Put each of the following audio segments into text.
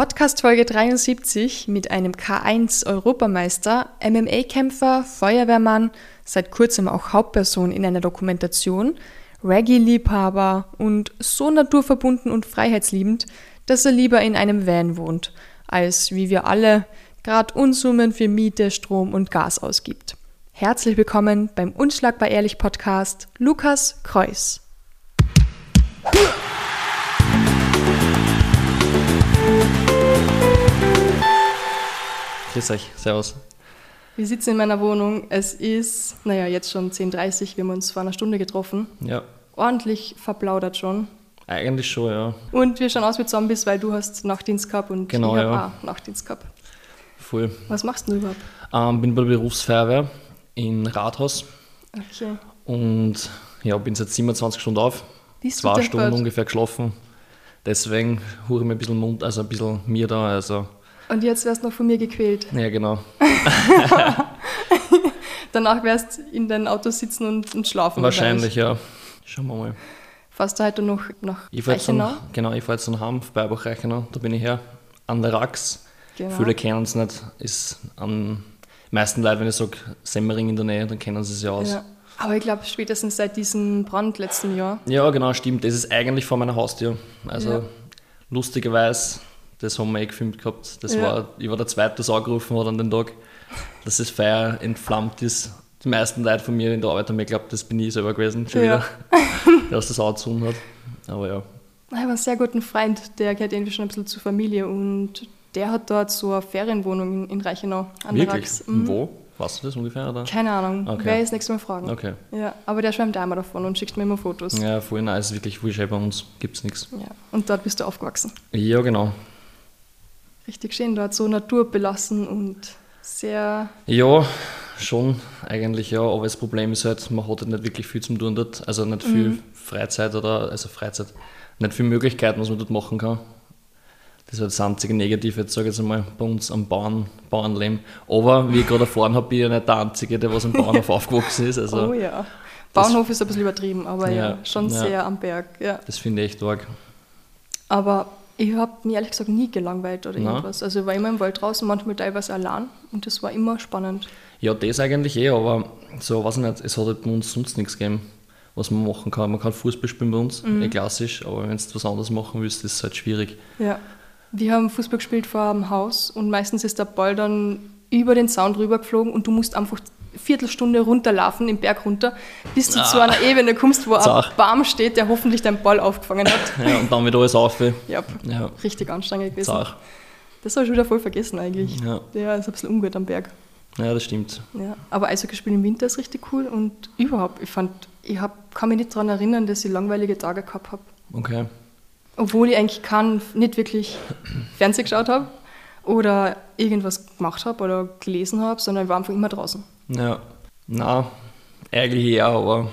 Podcast Folge 73 mit einem K1 Europameister, MMA-Kämpfer, Feuerwehrmann, seit kurzem auch Hauptperson in einer Dokumentation, Reggae-Liebhaber und so naturverbunden und freiheitsliebend, dass er lieber in einem Van wohnt, als wie wir alle gerade Unsummen für Miete, Strom und Gas ausgibt. Herzlich willkommen beim Unschlagbar Ehrlich Podcast, Lukas Kreuz. Grüß euch, servus. Wir sitzen in meiner Wohnung. Es ist, naja, jetzt schon 10.30 Uhr. Wir haben uns vor einer Stunde getroffen. Ja, Ordentlich verplaudert schon. eigentlich schon, ja. Und wir schauen aus wie Zombies, weil du hast Nachtdienst gehabt und Genau, ich habe ja. auch Nachtdienst gehabt. Voll. Was machst du überhaupt? Ähm, bin bei der Berufsfeuerwehr in Rathaus Okay. und ja, bin seit 27 Stunden auf. Bist Zwei? Stunden ungefähr geschlafen. Deswegen hure ich mir ein bisschen Mund, also ein bisschen mir da. Also, Und jetzt wärst du noch von mir gequält. ja, genau. Danach wärst du in deinem Auto sitzen und, und schlafen. Wahrscheinlich, ja. Schauen wir mal. Fährst du heute noch nach Ich fahre Reichenau? genau, ich fahr jetzt nach Heim, Beibach Reichenau. Da bin ich her. An der Rax. Genau. Viele kennen es nicht. Ist an meisten Leute, wenn ich sage Semmering in der Nähe, dann kennen sie es ja aus. Ja. Aber ich glaube, spätestens seit diesem Brand letzten Jahr. Ja, genau, stimmt. Das ist eigentlich vor meiner Haustür. Also Ja. lustigerweise, das haben wir eh gefilmt gehabt. Das Ja. war, ich war der Zweite, das angerufen hat an den Tag, dass das Feuer entflammt ist. Die meisten Leute von mir in der Arbeit haben mir geglaubt, das bin ich selber gewesen, schon Ja. wieder, der das angezündet hat. Aber ja, Ich habe einen sehr guten Freund, der gehört irgendwie schon ein bisschen zur Familie und der hat dort so eine Ferienwohnung in, in Reichenau an der wirklich? Rax. Mhm. Wo? Weißt du das ungefähr? Oder? Keine Ahnung, Okay. wer ist nächstes Mal fragen. Okay. Ja, aber der schwärmt einmal davon und schickt mir immer Fotos. Ja. Ja, voll nice, wirklich wurscht, bei uns gibt es nichts. Und dort bist du aufgewachsen. Ja, genau. Richtig schön dort, so naturbelassen und sehr. Ja, schon eigentlich ja, aber das Problem ist halt, man hat halt nicht wirklich viel zum tun dort, also nicht viel Freizeit oder, also Freizeit, nicht viel Möglichkeiten, was man dort machen kann. Das ist halt das einzige Negative, jetzt sage ich jetzt einmal, bei uns am Bauern, Bauernleben. Aber wie ich gerade erfahren habe, bin ich ja nicht der Einzige, der was am Bauernhof aufgewachsen ist, also oh ja. Bauernhof ist ein bisschen übertrieben, aber ja, Ja, schon ja. sehr am Berg. Ja. das finde ich echt arg. Aber ich habe mich ehrlich gesagt nie gelangweilt oder Na? irgendwas. Also ich war immer im Wald draußen, manchmal teilweise allein und das war immer spannend. Ja, das eigentlich eh, aber so, weiß ich nicht, es hat halt bei uns sonst nichts gegeben, was man machen kann. Man kann Fußball spielen bei uns, eh klassisch, aber wenn du was anderes machen willst, ist es halt schwierig. Ja. Wir haben Fußball gespielt vor dem Haus und meistens ist der Ball dann über den Zaun drüber geflogen und du musst einfach Viertelstunde runterlaufen, im Berg runter, bis du zu einer Ebene kommst, wo ein Zach. Baum steht, der hoffentlich deinen Ball aufgefangen hat. Ja, und dann wieder alles auf. Ja, Ja, richtig anstrengend gewesen. Zach. Das habe ich wieder voll vergessen eigentlich. Ja. Ja, ist ein bisschen ungut am Berg. Ja, das stimmt. Ja. Aber Eishockey spielen im Winter ist richtig cool und überhaupt, ich fand, ich hab, kann mich nicht daran erinnern, dass ich langweilige Tage gehabt habe. Okay. Obwohl ich eigentlich kann, nicht wirklich Fernsehen geschaut habe oder irgendwas gemacht habe oder gelesen habe, sondern ich war einfach immer draußen. Ja. Na, eigentlich ja, aber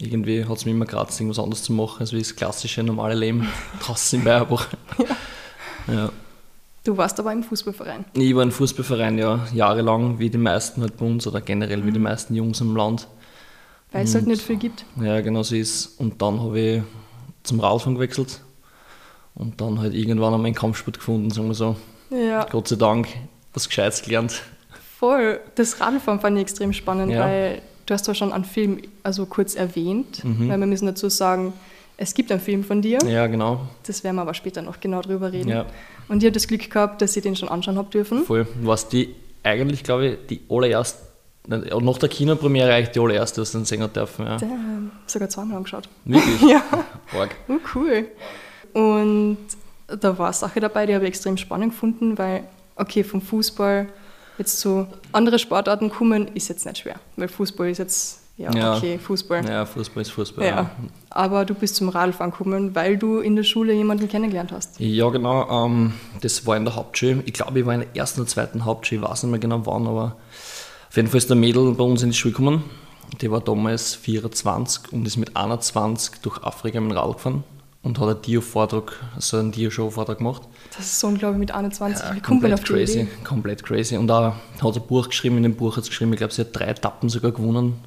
irgendwie hat es mich immer gerade irgendwas anderes zu machen, als wie das klassische normale Leben draußen im Bayerbach. Ja. Du warst aber im Fußballverein. Ich war im Fußballverein ja jahrelang, wie die meisten halt bei uns oder generell wie die meisten Jungs im Land. Weil es halt nicht viel gibt. Ja, genau so ist. Und dann habe ich zum Radfahren gewechselt und dann halt irgendwann einmal einen Kampfsport gefunden, sagen wir so. Ja, Gott sei Dank was Gescheites gelernt. Voll. Das Radfahren fand ich extrem spannend, Ja. weil du hast zwar schon einen Film also kurz erwähnt, weil wir müssen dazu sagen, es gibt einen Film von dir. Ja, genau. Das werden wir aber später noch genau drüber reden. Ja. Und ich habe das Glück gehabt, dass ich den schon anschauen habe dürfen. Voll. Was die eigentlich, glaube ich, die allererste, nach der Kinopremiere eigentlich die allererste, was du dann sehen dürfen. Ja. Ähm, sogar zweimal angeschaut. Wirklich? Ja, Arg. oh, cool. Und da war eine Sache dabei, die habe ich extrem spannend gefunden, weil, okay, vom Fußball jetzt zu andere Sportarten kommen, ist jetzt nicht schwer. Weil Fußball ist jetzt, ja, Ja. okay, Fußball. Ja, Fußball ist Fußball. Ja. Aber du bist zum Radfahren gekommen, weil du in der Schule jemanden kennengelernt hast. Ja, genau. Ähm, das war in der Hauptschule. Ich glaube, ich war in der ersten oder zweiten Hauptschule, ich weiß nicht mehr genau wann, aber auf jeden Fall ist der Mädel bei uns in die Schule gekommen. Die war damals 24 und ist mit 21 durch Afrika mit dem Rad gefahren und hat einen Dio-Vortrag, also einen Dio-Show-Vortrag gemacht. Das ist so unglaublich mit 21. Ja, Wie kommt man auf die crazy, Idee? komplett crazy. Und auch hat ein Buch geschrieben, in dem Buch hat sie geschrieben, ich glaube, sie hat drei Etappen sogar gewonnen.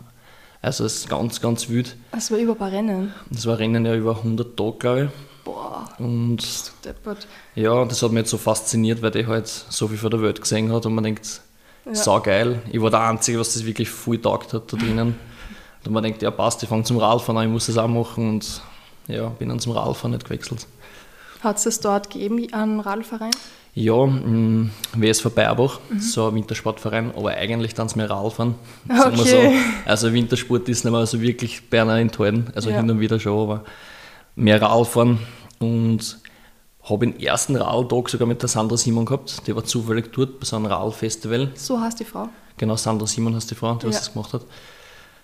Also es ist ganz, ganz wild. Das war über ein paar Rennen. Das war Rennen ja über 100 Tage, glaube ich. Boah, Und so deppert. ja, das hat mich jetzt so fasziniert, weil ich halt so viel von der Welt gesehen hat und man denkt, Ja. sau geil. Ich war der Einzige, was das wirklich voll taugt hat da drinnen. Und man denkt, ja passt, ich fange zum Radfahren an, ich muss das auch machen und ja, bin dann zum Radfahren nicht gewechselt. Hat es das dort gegeben, einen Radlverein? Ja, mh, WSV Bayerbach, Mhm. so ein Wintersportverein, aber eigentlich dann mehr Radfahren. Okay. So. Also Wintersport ist nicht mehr so wirklich Berner enthalten, also Ja. hin und wieder schon, aber mehr Radfahren. Und habe den ersten Radtag sogar mit der Sandra Simon gehabt, die war zufällig dort bei so einem Radfestival. So heißt die Frau. Genau, Sandra Simon heißt die Frau, die was Ja. das gemacht hat.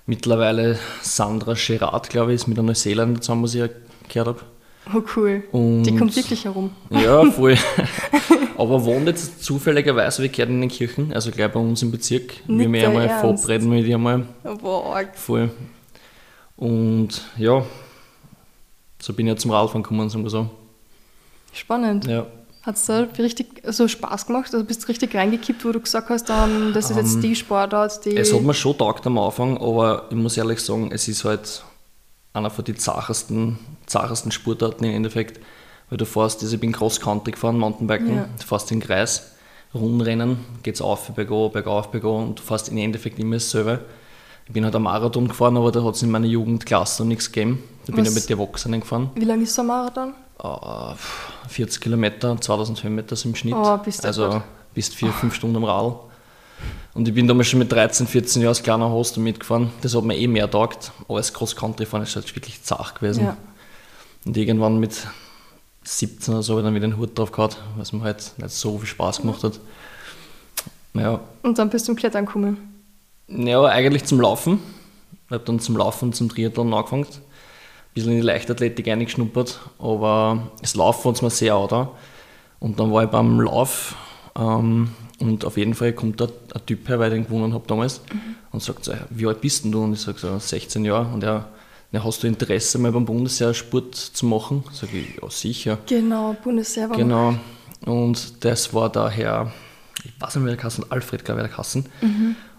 Mittlerweile Sandra Gerard, glaube ich, ist mit einer Neuseeländer zusammen, was ich ja gehört habe. Oh cool. Und Die kommt wirklich herum. ja, voll. Aber wohnt jetzt zufälligerweise, wir gehört in den Kirchen, also gleich bei uns im Bezirk. Wir Nicht mir der einmal verabreden mit ihr mal. Boah, Voll. Und ja, so bin ich ja zum Radfahren gekommen, sagen wir so. spannend. Ja. Hat es da richtig so Spaß gemacht? Also bist du richtig reingekippt, wo du gesagt hast, ähm, das ist jetzt die Sportart, die. Es hat mir schon taugt am Anfang, aber ich muss ehrlich sagen, es ist halt einer von den zachersten, zachersten Sportarten im Endeffekt. Weil du fährst, also ich bin Cross-Country gefahren, Mountainbiken, Ja. du fährst den Kreis, Rundrennen, geht's auf, bergauf, bergauf, bergauf und du fährst im Endeffekt immer dasselbe. Ich bin halt am Marathon gefahren, aber da hat es in meiner Jugendklasse noch nichts gegeben. Da bin Was- ich mit den Erwachsenen gefahren. Wie lange ist so ein Marathon? Äh, 40 Kilometer, 2000 Höhenmeter im Schnitt. Oh, bist du also gut. bist vier, fünf Stunden am Rad. Und ich bin damals schon mit 13, 14 Jahren als kleiner Host mitgefahren. Das hat mir eh mehr taugt. Aber als Cross-Country-Fahren ist halt wirklich zart gewesen. Ja. Und irgendwann mit 17 oder so habe ich dann wieder den Hut drauf gehabt, was mir halt nicht so viel Spaß gemacht hat. Ja, Und dann bist du im Klettern gekommen. ja eigentlich zum Laufen. Ich habe dann zum Laufen, zum Triathlon angefangen. Ein bisschen in die Leichtathletik eingeschnuppert, aber das Laufen hat es mir sehr da. Und dann war ich beim Lauf ähm, und auf jeden Fall kommt da ein Typ her, weil ich den gewonnen habe damals und sagt so, wie alt bist denn du? Und ich sage so, 16 Jahre. Und er, ja, hast du Interesse, mal beim Bundesheer Sport zu machen? Sag ich, ja sicher. Genau, Bundeswehr war Genau. Und das war der Herr, ich weiß nicht mehr, wie der Kassen, Alfred, glaube ich, der Kassen.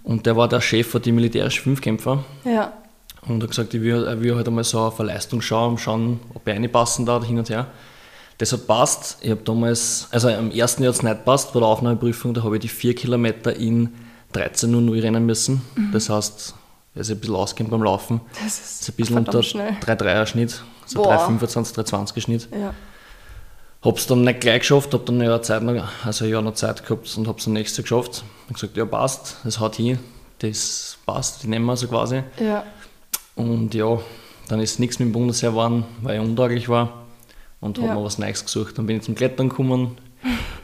Und der war der Chef von den militärischen Fünfkämpfer. Ja. Und er hat gesagt, ich will, er will halt einmal so auf eine Leistung schauen, um schauen, ob Beine passen da hin und her. Das hat passt. Ich habe damals, also am ersten Jahr hat es nicht passt, bei der Aufnahmeprüfung, da habe ich die vier Kilometer in 13.00 rennen müssen. Das heißt, wer sich ein bisschen auskennt beim Laufen, Das ist ist ein bisschen unter schnell. 3,3er Schnitt, also Boah. 3,25, 3,20er Schnitt. Ja. Hab's dann nicht gleich geschafft, hab dann ja eine Zeit noch, also ein Jahr noch Zeit gehabt und hab's dann nächstes Jahr geschafft. Hab gesagt, ja passt, das haut hin, das passt, die nehmen wir so quasi. Ja. Und ja, dann ist nichts mit dem Bundesheer geworden, weil ich untauglich war und Ja. hab mir was Neues gesucht. Dann bin ich zum Klettern gekommen,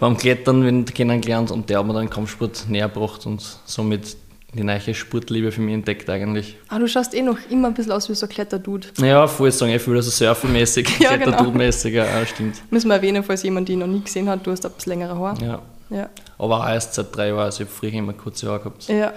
beim Klettern bin ich kennengelernt und der hat mir dann den Kampfsport näher gebracht und somit die neue Sportliebe für mich entdeckt eigentlich. Ah, du schaust eh noch immer ein bisschen aus wie so ein Kletterdude. Ja, voll sagen, ich fühle also surfermäßig, Ja, genau. Kletterdude-mäßig, ja, stimmt. Müssen wir erwähnen, falls jemand die noch nie gesehen hat, du hast ein bisschen längere Haare. Ja. Ja. Aber auch erst seit drei Jahren, also ich habe früher immer kurze Haare gehabt. Ja.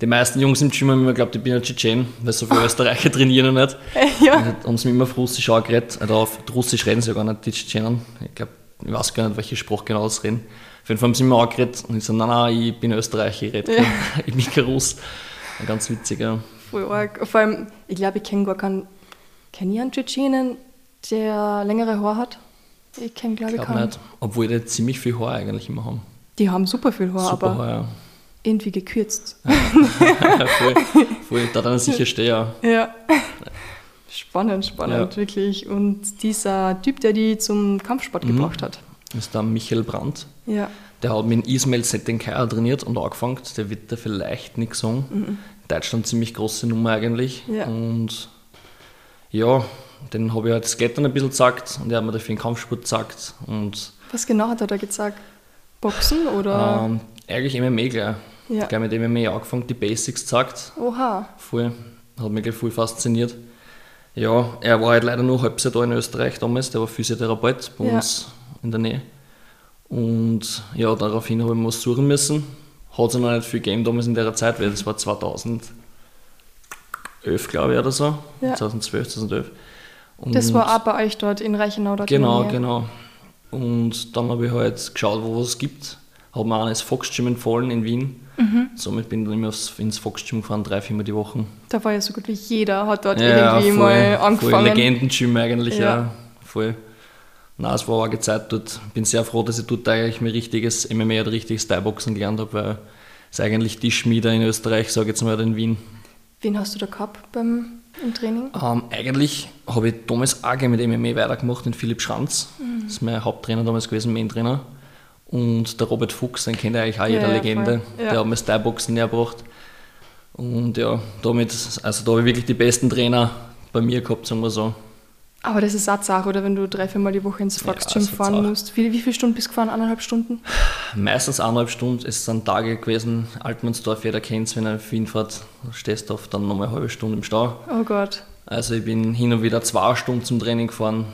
Die meisten Jungs im Gym haben immer geglaubt, ich bin ein Tschetschen, weil so viele Österreicher trainieren nicht. Ja. Dann haben sie mir immer auf Russisch angeredet. Also auf Russisch reden sie ja gar nicht, die Tschetschenen. Ich glaube, ich weiß gar nicht, welche Sprache genau sie reden. Auf jeden Fall haben sie mir angeredet und ich so, nein, nein, ich bin Österreicher, ich rede Ja. ich bin kein Russ. Ganz witzig, ja. Voll arg. Vor allem, ich glaube, ich kenne gar keinen. Kenne ich einen Tschetschenen, der längere Haare hat? Ich kenne, glaube Ich glaube keinen. nicht. Obwohl die ziemlich viel Haar eigentlich immer haben. Die haben super viel Haar, Super aber Haar, irgendwie gekürzt. ja. voll, voll. Da dann sicher stehe, ja. Ja. Spannend, spannend, Ja. wirklich. Und dieser Typ, der die zum Kampfsport Mhm. gebracht hat. Das ist der Michael Brandt. Ja. Der hat mit Ismail Settenkaya trainiert und angefangen. Der wird da vielleicht nichts sagen. Deutschland ziemlich große Nummer eigentlich. Ja. Und ja, den habe ich halt das Klettern ein bisschen gezeigt und er hat mir dafür den Kampfsport gezeigt. Und Was genau hat er da gezeigt? Boxen oder? ähm, eigentlich MMA gleich. Ja. Gleich mit MMA angefangen, die Basics gezeigt. Oha. Voll. Hat mich gleich voll fasziniert. Ja, er war halt leider nur halbes Jahr da in Österreich damals, der war Physiotherapeut bei Ja. uns in der Nähe. Und ja, daraufhin habe ich mir was suchen müssen. Hat es noch nicht viel gegeben damals in der Zeit, weil das war 2011, glaube ich, oder so. Ja. 2012, 2011. Und Das war auch bei euch dort in Reichenau. Dort Genau, genau. Und dann habe ich halt geschaut, wo was gibt. Habe mir auch das Fox Gym empfohlen in Wien. Mhm. Somit bin ich dann immer aufs, ins Fox Gym gefahren, drei, viermal die Woche. Da war ja so gut wie jeder, hat dort Ja, irgendwie voll, mal Voll angefangen. Legenden-Gym eigentlich, ja. Ja. Voll. Nein, es war eine arge Zeit dort. Bin sehr froh, dass ich dort eigentlich mein richtiges MMA oder richtiges Thai-Boxen gelernt habe, weil es eigentlich die Schmiede in Österreich, sage ich jetzt mal, in Wien. Wen hast du da gehabt beim, im Training? Ähm, eigentlich habe ich damals auch mit MMA weitergemacht, den Philipp Schranz. Das ist mein Haupttrainer damals gewesen, Main-Trainer. Und der Robert Fuchs, den kennt eigentlich auch jeder Ja, ja, Legende. Ja. Der hat mir das Thai-Boxen näher gebracht. Und ja, damit, also da habe ich wirklich die besten Trainer bei mir gehabt, sagen wir so. Aber das ist auch Sache, oder wenn du drei, viermal die Woche ins Volksgym das ist fahren musst. Wie, wie viele Stunden bist du gefahren? Eineinhalb Stunden? Meistens eineinhalb Stunden. Es sind Tage gewesen, Altmannsdorf, jeder kennt es, wenn er auf Wien fährt, stehst du oft dann nochmal eine halbe Stunde im Stau. Oh Gott. Also ich bin hin und wieder zwei Stunden zum Training gefahren.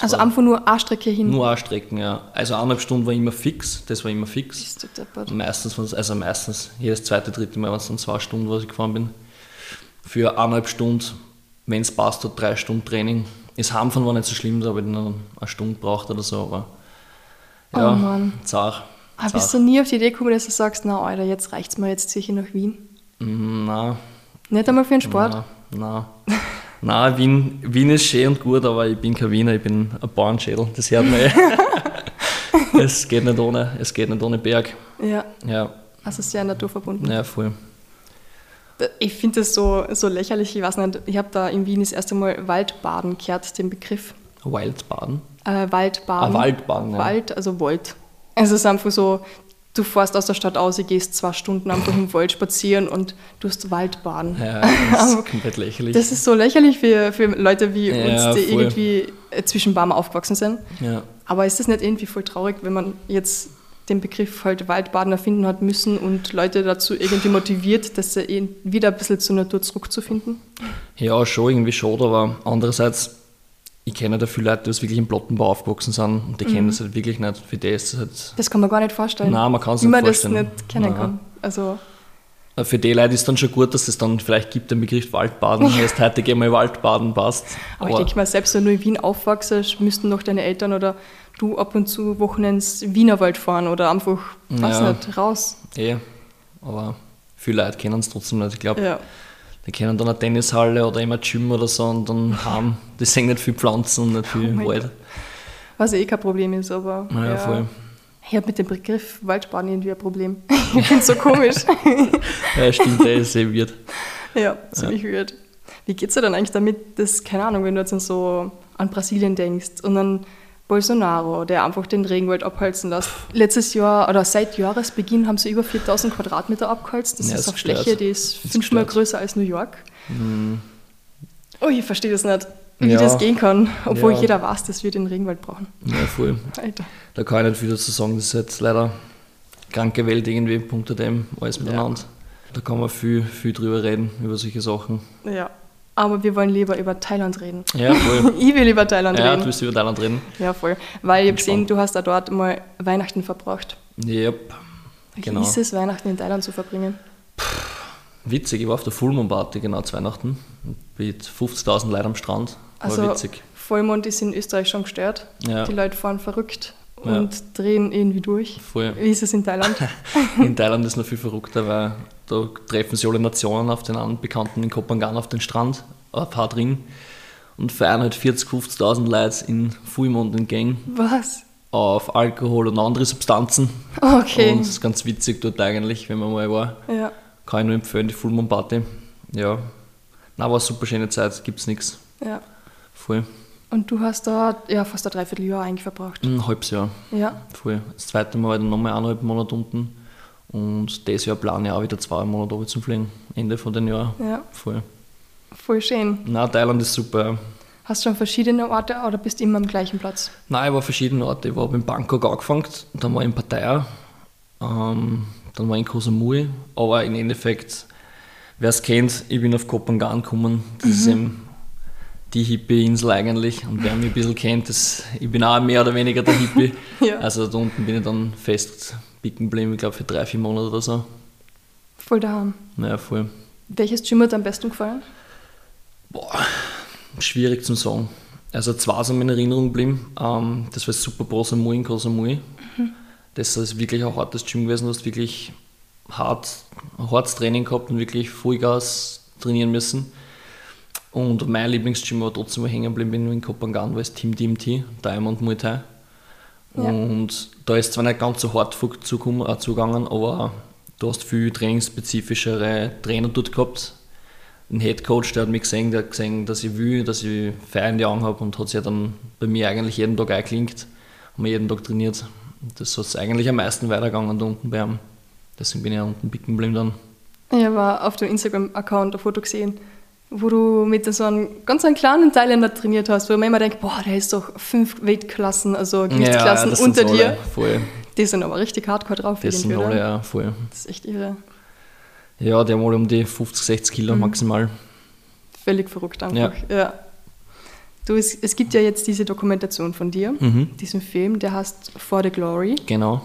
Also einfach nur eine Strecke hin. nur eine Strecken, ja. Also eineinhalb Stunden war immer fix, das war immer fix. Bist du deppert. Meistens, also meistens, jedes zweite, dritte Mal waren es dann zwei Stunden, was ich gefahren bin. Für eineinhalb Stunden, wenn es passt, hat drei Stunden Training. Das Heimfahren war nicht so schlimm, da habe ich dann eine Stunde gebraucht oder so, aber ja, Oh Mann. zart. Aber bist zart. du nie auf die Idee gekommen, dass du sagst, na Alter, jetzt reicht's mir, jetzt ziehe ich nach Wien? Mm, Nein, Nicht einmal für den Sport? nein, nein. Nein, Wien, Wien ist schön und gut, aber ich bin kein Wiener, ich bin ein Bauernschädel, das hört man eh. es, geht nicht ohne, es geht nicht ohne Berg. Ja, Ja, also sehr naturverbunden. ja voll. Ich finde das so, so lächerlich, ich weiß nicht, ich habe da in Wien das erste Mal Waldbaden gehört, den Begriff. Wildbaden. Äh, Waldbaden. Ah, Waldbaden, ja. Wald, also Wald. Es ist einfach so, du fährst aus der Stadt aus, gehst zwei Stunden einfach im Wald spazieren und du hast Waldbaden. Ja, das ist komplett lächerlich. Das ist so lächerlich für, für Leute wie Ja, uns, die voll. irgendwie äh, zwischen Barmen aufgewachsen sind. ja. Aber ist das nicht irgendwie voll traurig, wenn man jetzt den Begriff halt Waldbaden erfinden hat müssen und Leute dazu irgendwie motiviert, dass sie eh wieder ein bisschen zur Natur zurückzufinden? ja, schon irgendwie schade, aber andererseits, ich kenne da viele Leute, die wirklich im Plattenbau aufgewachsen sind und die kennen das halt wirklich nicht. Für die ist das halt Das kann man gar nicht vorstellen. Nein, man kann's Wie nicht man das vorstellen. nicht kennen Nein. kann. Also, Für die Leute ist dann schon gut, dass es dann vielleicht gibt, den Begriff Waldbaden. Erst heute gehen wir Waldbaden, passt. aber, ich denke mal, selbst wenn du in Wien aufwachst, müssten doch deine Eltern oder du ab und zu Wochenends Wienerwald fahren oder einfach, weiß Ja. nicht, raus. eh, aber viele Leute kennen es trotzdem nicht. Ich glaube, Ja. Die kennen dann eine Tennishalle oder immer ein Gym oder so und dann haben, die sehen nicht viel Pflanzen und nicht viel Oh Wald. Was eh kein Problem ist, aber. Ja, voll. Ich habe mit dem Begriff Waldbaden irgendwie ein Problem. ich finde es so komisch. Ja, stimmt, der ist eh weird. ja, ziemlich weird. Wie geht's dir dann eigentlich damit, dass, keine Ahnung, wenn du jetzt an so an Brasilien denkst und an Bolsonaro, der einfach den Regenwald abholzen lässt. Letztes Jahr oder seit Jahresbeginn haben sie über 4000 Quadratmeter abgeholzt. Das Ja, ist eine. Fläche, die ist fünfmal größer als New York. Oh, ich verstehe das nicht, wie Ja. das gehen kann, obwohl Ja. jeder weiß, dass wir den Regenwald brauchen. Ja, voll. Alter. Da kann ich nicht viel dazu sagen, das ist jetzt leider kranke Welt irgendwie, Punkt dem, alles miteinander. Da kann man viel, viel drüber reden, über solche Sachen. Ja. Aber wir wollen lieber über Thailand reden. Ja, voll. Ich will über Thailand ja, du reden. willst über Thailand reden? Ja, voll. Weil ich habe gesehen, du hast da dort mal Weihnachten verbracht. Yep. Wie Genau. ist es, Weihnachten in Thailand zu verbringen? Witzig, ich war auf der Fullmoon Party genau zu Weihnachten mit 50.000 Leuten am Strand. War Also witzig. Vollmond ist in Österreich schon gestört. Ja. Die Leute fahren verrückt Ja. und drehen irgendwie durch. Voll. Wie ist es in Thailand? In Thailand ist es noch viel verrückter, weil da treffen sich alle Nationen auf den anderen Bekannten in Kopangan auf den Strand, auf Hadring und feiern halt 40.000, 50.000 Leute in Fullmond in Gang Was? auf Alkohol und andere Substanzen. Okay. Und es ist ganz witzig dort eigentlich, wenn man mal war. ja. Kann ich nur empfehlen, die Fullmoon Party. Ja, na, war eine super schöne Zeit, gibt's nichts. ja. Voll. Und du hast da ja, fast ein Dreivierteljahr eigentlich verbracht. Ein halbes Jahr. Ja. Voll. Das zweite Mal war ich dann nochmal eineinhalb Monate unten. Und dieses Jahr plane ich auch wieder zwei Monate runter zum Fliegen. Ende von den Jahr. Ja. Voll. Voll schön. Na, Thailand ist super. Hast du schon verschiedene Orte oder bist immer am gleichen Platz? Nein, ich war verschiedene Orte. Ich war in Bangkok angefangen, dann war ich in Pattaya, ähm, dann war ich in Koh Samui. Aber im Endeffekt, wer es kennt, ich bin auf Kopangan gekommen. Das ist eben die Hippie-Insel eigentlich. Und wer mich ein bisschen kennt, das, ich bin auch mehr oder weniger der Hippie. Ja. Also da unten bin ich dann fest bicken geblieben, ich glaube für drei, vier Monate oder so. Voll daheim. Naja, voll. Welches Gym hat dir am besten gefallen? Boah, schwierig zu sagen. Also zwei sind mir in Erinnerung geblieben. Ähm, das war Super Pro Samui in Koh Samui. Das ist wirklich ein hartes Gym gewesen. Du hast wirklich hart, ein hartes Training gehabt und wirklich Vollgas trainieren müssen. Und mein Lieblingsgym war trotzdem, hängen geblieben bin in Kopangan, war das Team DMT, Diamond Muay Thai. Ja. Und da ist zwar nicht ganz so hart zugegangen, äh, zugegangen, aber du hast viel trainingsspezifischere Trainer dort gehabt. Ein Head Coach, der hat mich gesehen, der hat gesehen, dass ich will, dass ich Feier in die Augen habe und hat sich dann bei mir eigentlich jeden Tag eingeklinkt und mir jeden Tag trainiert. Das hat eigentlich am meisten weitergegangen da unten bei ihm. Deswegen bin ich ja unten bicken geblieben dann. Ich habe auf dem Instagram-Account ein Foto gesehen, wo du mit so einem ganz einen kleinen Thailänder trainiert hast, wo man immer denkt, boah, der ist doch fünf Weightklassen, also Gewichtsklassen ja, unter dir. Alle, voll. Die sind aber richtig hardcore drauf. Das sind alle, ja, voll. Das ist echt irre. Ja, die haben alle um die 50, 60 Kilo mhm. maximal. Völlig verrückt einfach, ja. ja. Du, es, es, gibt ja jetzt diese Dokumentation von dir, mhm. diesen Film, der heißt For the Glory. Genau.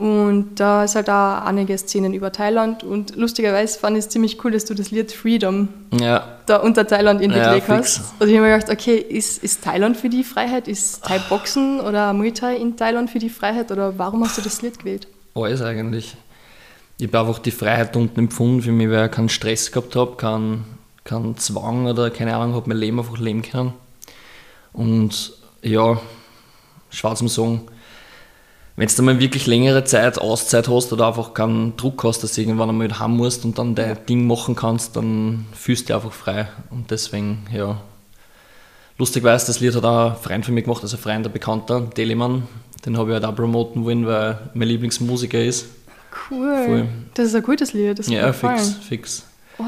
Und da ist halt auch einige Szenen über Thailand und lustigerweise fand ich es ziemlich cool, dass du das Lied Freedom ja. da unter Thailand in ja, hast. Also ich habe mir gedacht, okay, ist, ist Thailand für die Freiheit? Ist Thai-Boxen oder Muay Thai in Thailand für die Freiheit? Oder warum hast du das Lied gewählt? Alles eigentlich. Ich habe einfach die Freiheit unten empfunden für mich, weil ich keinen Stress gehabt habe, keinen, keinen Zwang oder keine Ahnung, habe mein Leben einfach leben können. Und ja, schwarz zum Sagen, wenn du mal wirklich längere Zeit Auszeit hast oder einfach keinen Druck hast, dass du irgendwann einmal heim musst und dann dein Ding machen kannst, dann fühlst du dich einfach frei. Und deswegen, ja. Lustigerweise, das Lied hat auch ein Freund von mir gemacht, also ein Freund, der Bekannter, Deliman. Den habe ich halt auch promoten wollen, weil mein Lieblingsmusiker ist. Cool. Voll. Das ist ein gutes Lied. Das ja, fix, fix. Oh.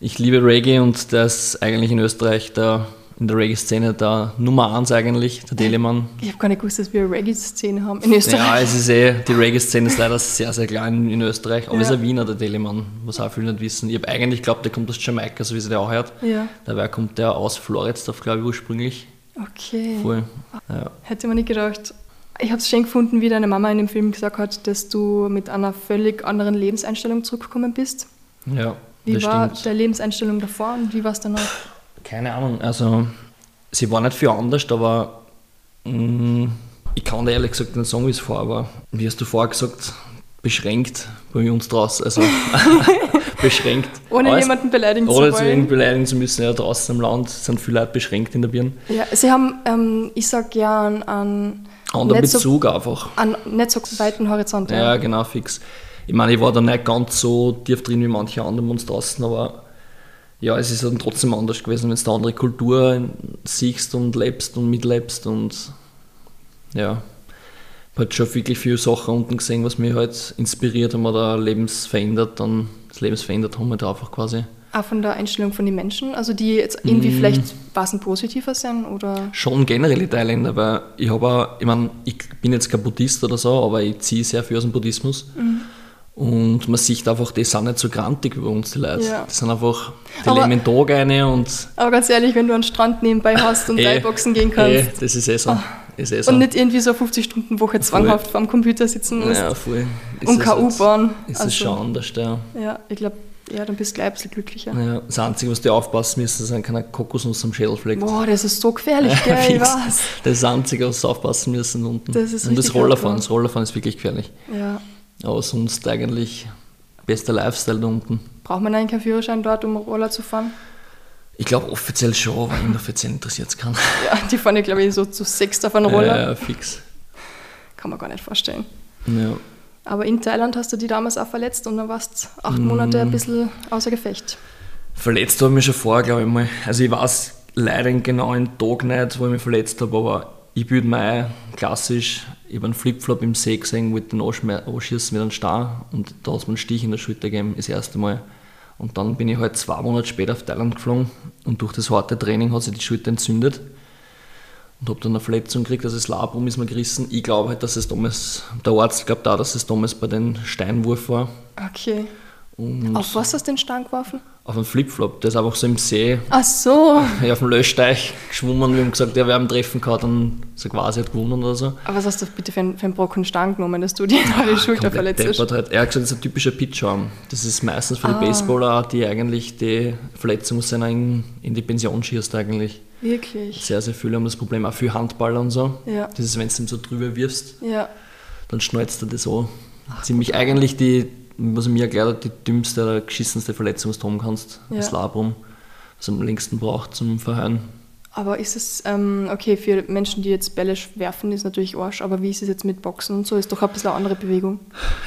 Ich liebe Reggae und der ist eigentlich in Österreich der in der Reggae-Szene der Nummer 1 eigentlich, der Telemann. Ich habe gar nicht gewusst, dass wir eine Reggae-Szene haben in Österreich. Ja, es ist eh, die Reggae-Szene ist leider sehr, sehr klein in Österreich, aber ja. es ist ein Wiener, der Telemann, was auch viele nicht wissen. Ich habe eigentlich geglaubt, der kommt aus Jamaika, so wie sie der auch hört. Ja. Dabei kommt der aus Floridsdorf, glaube ich, ursprünglich. Okay. Voll. Ja. Hätte man nicht gedacht. Ich habe es schön gefunden, wie deine Mama in dem Film gesagt hat, dass du mit einer völlig anderen Lebenseinstellung zurückgekommen bist. Ja. Wie war stimmt. der Lebenseinstellung davor und wie war es danach? Keine Ahnung, also sie war nicht viel anders, aber mh, mm, ich kann dir ehrlich gesagt nicht sagen, wie es vorher war. Wie hast du vorher gesagt, beschränkt bei uns draußen, also beschränkt. Ohne Alles, jemanden beleidigen zu wollen. Ohne beleidigen zu müssen, ja, draußen im Land sind viele Leute beschränkt in der Birne. Ja, sie haben, ähm, ich sag ja, einen, einen anderen Bezug so, einfach. Einen nicht so weiten Horizont. Ja. ja, genau, fix. Ich meine, ich war da nicht ganz so tief drin wie manche andere uns draußen, aber ja, es ist dann trotzdem anders gewesen, wenn du eine andere Kultur siehst und lebst und mitlebst und ja, ich habe schon wirklich viele Sachen unten gesehen, was mich halt inspiriert haben oder Lebens verändert, dann das Lebens verändert haben wir da einfach quasi. Auch von der Einstellung von den Menschen, also die jetzt irgendwie mm. vielleicht was positiver sind oder? Schon generell die Thailänder, weil ich habe auch, ich meine, ich bin jetzt kein Buddhist oder so, aber ich ziehe sehr viel aus dem Buddhismus. Mm. Und man sieht einfach, die sind nicht so grantig über uns, die Leute. Ja. Die sind einfach, die aber, leben in Tag eine und. Aber ganz ehrlich, wenn du einen Strand nebenbei hast und eh, boxen gehen kannst. Eh, das ist eh so. Oh. Ist eh so. Und nicht irgendwie so 50-Stunden-Woche zwanghaft vor dem Computer sitzen musst. Ja, voll. Ist und keine U-Bahn. Ist also, es schon anders, ja. Ja, ich glaube, ja, dann bist du gleich ein bisschen glücklicher. Ja, das Einzige, was du aufpassen müssen, ist, dass keine Kokosnuss am Schädel fleckt. Boah, das ist so gefährlich, gell, ich weiß. Das ist das Einzige, was du aufpassen müssen unten. Das ist Und das Rollerfahren, das Rollerfahren ist wirklich gefährlich. Ja. Aber sonst eigentlich bester Lifestyle da unten. Braucht man eigentlich keinen Führerschein dort, um Roller zu fahren? Ich glaube offiziell schon, aber inoffiziell interessiert es keinen. Ja, die fahren ja, glaube ich, so zu sechst auf einen Roller. Ja, ja, fix. Kann man gar nicht vorstellen. Ja. Aber in Thailand hast du die damals auch verletzt und dann warst du acht Monate ein mm. bisschen außer Gefecht. Verletzt habe ich mich schon vorher, glaube ich mal. Also ich weiß leider genau den Tag nicht, wo ich mich verletzt habe, aber ich bilde mir ein, klassisch, ich habe einen Flipflop im See gesehen, wollte den anschießen mit einem Stein und da hat es mir einen Stich in der Schulter gegeben, das erste Mal. Und dann bin ich halt zwei Monate später auf Thailand geflogen und durch das harte Training hat sich die Schulter entzündet und habe dann eine Verletzung gekriegt, also das Labrum ist mir gerissen. Ich glaube halt, dass es damals, der Arzt glaubt auch, dass es damals bei den Steinwurf war. Okay. Und auf was hast du den Stein geworfen? Auf einen Flipflop, der ist einfach so im See. Ach so. Ja, auf dem Löschteich geschwommen. Wir haben gesagt, ja, wer am Treffen gehabt, dann so quasi hat gewonnen oder so. Aber was hast du bitte für einen, für einen Brocken Stein genommen, dass du dir die Schulter verletzt hast? Halt. Er hat gesagt, das ist ein typischer Pitcharm. Das ist meistens für ah. die Baseballer, die eigentlich die Verletzung in, in die Pension schießt eigentlich. Wirklich? Sehr, sehr viele haben das Problem, auch für Handballer und so. Ja. Das ist, wenn du ihm so drüber wirfst, ja. dann schnalzt er das so. Ziemlich eigentlich die was mir erklärt hat, die dümmste oder geschissenste Verletzung, die du haben kannst, ja. das Labrum. was am längsten braucht zum Verheilen. Aber ist es, ähm, okay, für Menschen, die jetzt Bälle werfen, ist natürlich Arsch, aber wie ist es jetzt mit Boxen und so? Ist doch ein bisschen eine andere Bewegung.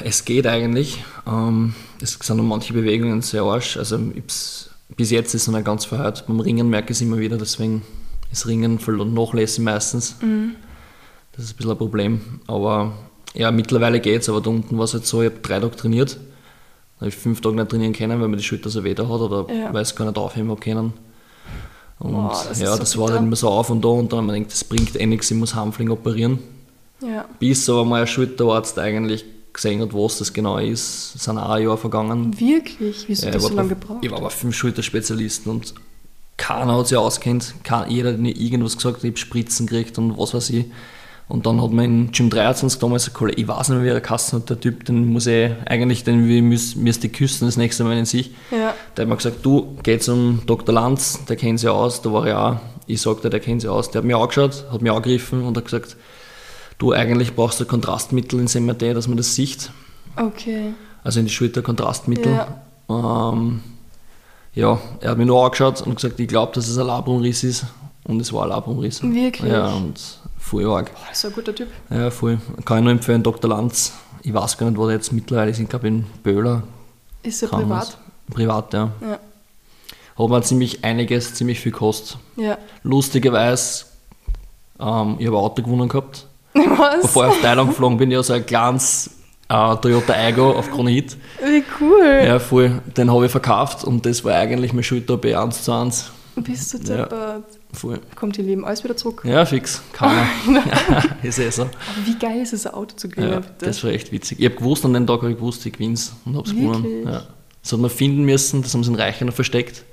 Es geht eigentlich. Ähm, es sind noch manche Bewegungen sehr Arsch. Also bis jetzt ist es noch ganz verheilt. Beim Ringen merke ich es immer wieder, deswegen ist Ringen voll nachlässig meistens. Mhm. Das ist ein bisschen ein Problem. Aber ja, mittlerweile geht es, aber da unten war es halt so, ich habe drei Tage trainiert. Da habe ich fünf Tage nicht trainieren können, weil mir die Schulter so weh hat oder ja. weil es gar nicht aufheben habe können. Und oh, das ja, so das war dann immer so auf und da und dann ich gedacht, das bringt eh nichts, ich muss Hamfling operieren. Ja. Bis aber mal ein Schulterarzt eigentlich gesehen hat, was das genau ist, sind auch ein Jahr vergangen. Wirklich? Wieso ja, hast du so lange gebraucht? Ich war aber fünf Schulterspezialisten und keiner hat sich auskennt, jeder hat mir irgendwas gesagt, ich habe Spritzen gekriegt und was weiß ich. Und dann hat man in Gym 23 damals ein Kollege, ich weiß nicht mehr, wie er Kassen hat, der Typ, den muss ich eigentlich, den müsste ich küssen das nächste Mal in sich. Ja. Der hat mir gesagt, du, geh zum Dr. Lanz, der kennt sich aus, da war ich auch. Ich sagte, der kennt sich aus. Der hat mir angeschaut, hat mich angegriffen und hat gesagt, du, eigentlich brauchst du Kontrastmittel ins MRT, dass man das sieht. Okay. Also in die Schulter Kontrastmittel. Ja. Ähm, ja, er hat mich nur angeschaut und gesagt, ich glaube, dass es ein Labrumriss ist. Und es war ein Labrumriss. Wirklich? Ja, und voll arg. Boah, ist ein guter Typ. Ja, voll. Kann ich nur empfehlen, Dr. Lanz. Ich weiß gar nicht, wo der jetzt mittlerweile ist. Ich glaube in Böhler. Ist er privat? Privat, ja. ja. Hat mir ziemlich einiges, ziemlich viel gekostet. Ja. Lustigerweise, ähm, ich habe ein Auto gewonnen gehabt. Was? Bevor ich auf Thailand geflogen bin, ja so ein kleines äh, Toyota Aigo auf Granit. Wie cool. Ja, voll. Den habe ich verkauft und das war eigentlich mein Schulter bei 1 zu 1. Bist du deppert? Ja. Voll. Kommt ihr Leben alles wieder zurück? Ja, fix. Kann ist eh so. Aber wie geil ist es, ein Auto zu gewinnen, ja, bitte? Das war echt witzig. Ich habe gewusst, an dem Tag habe ich gewusst, ich gewinne es und habe es gewonnen. Ja. Das hat man finden müssen, das haben sie in Reichen versteckt.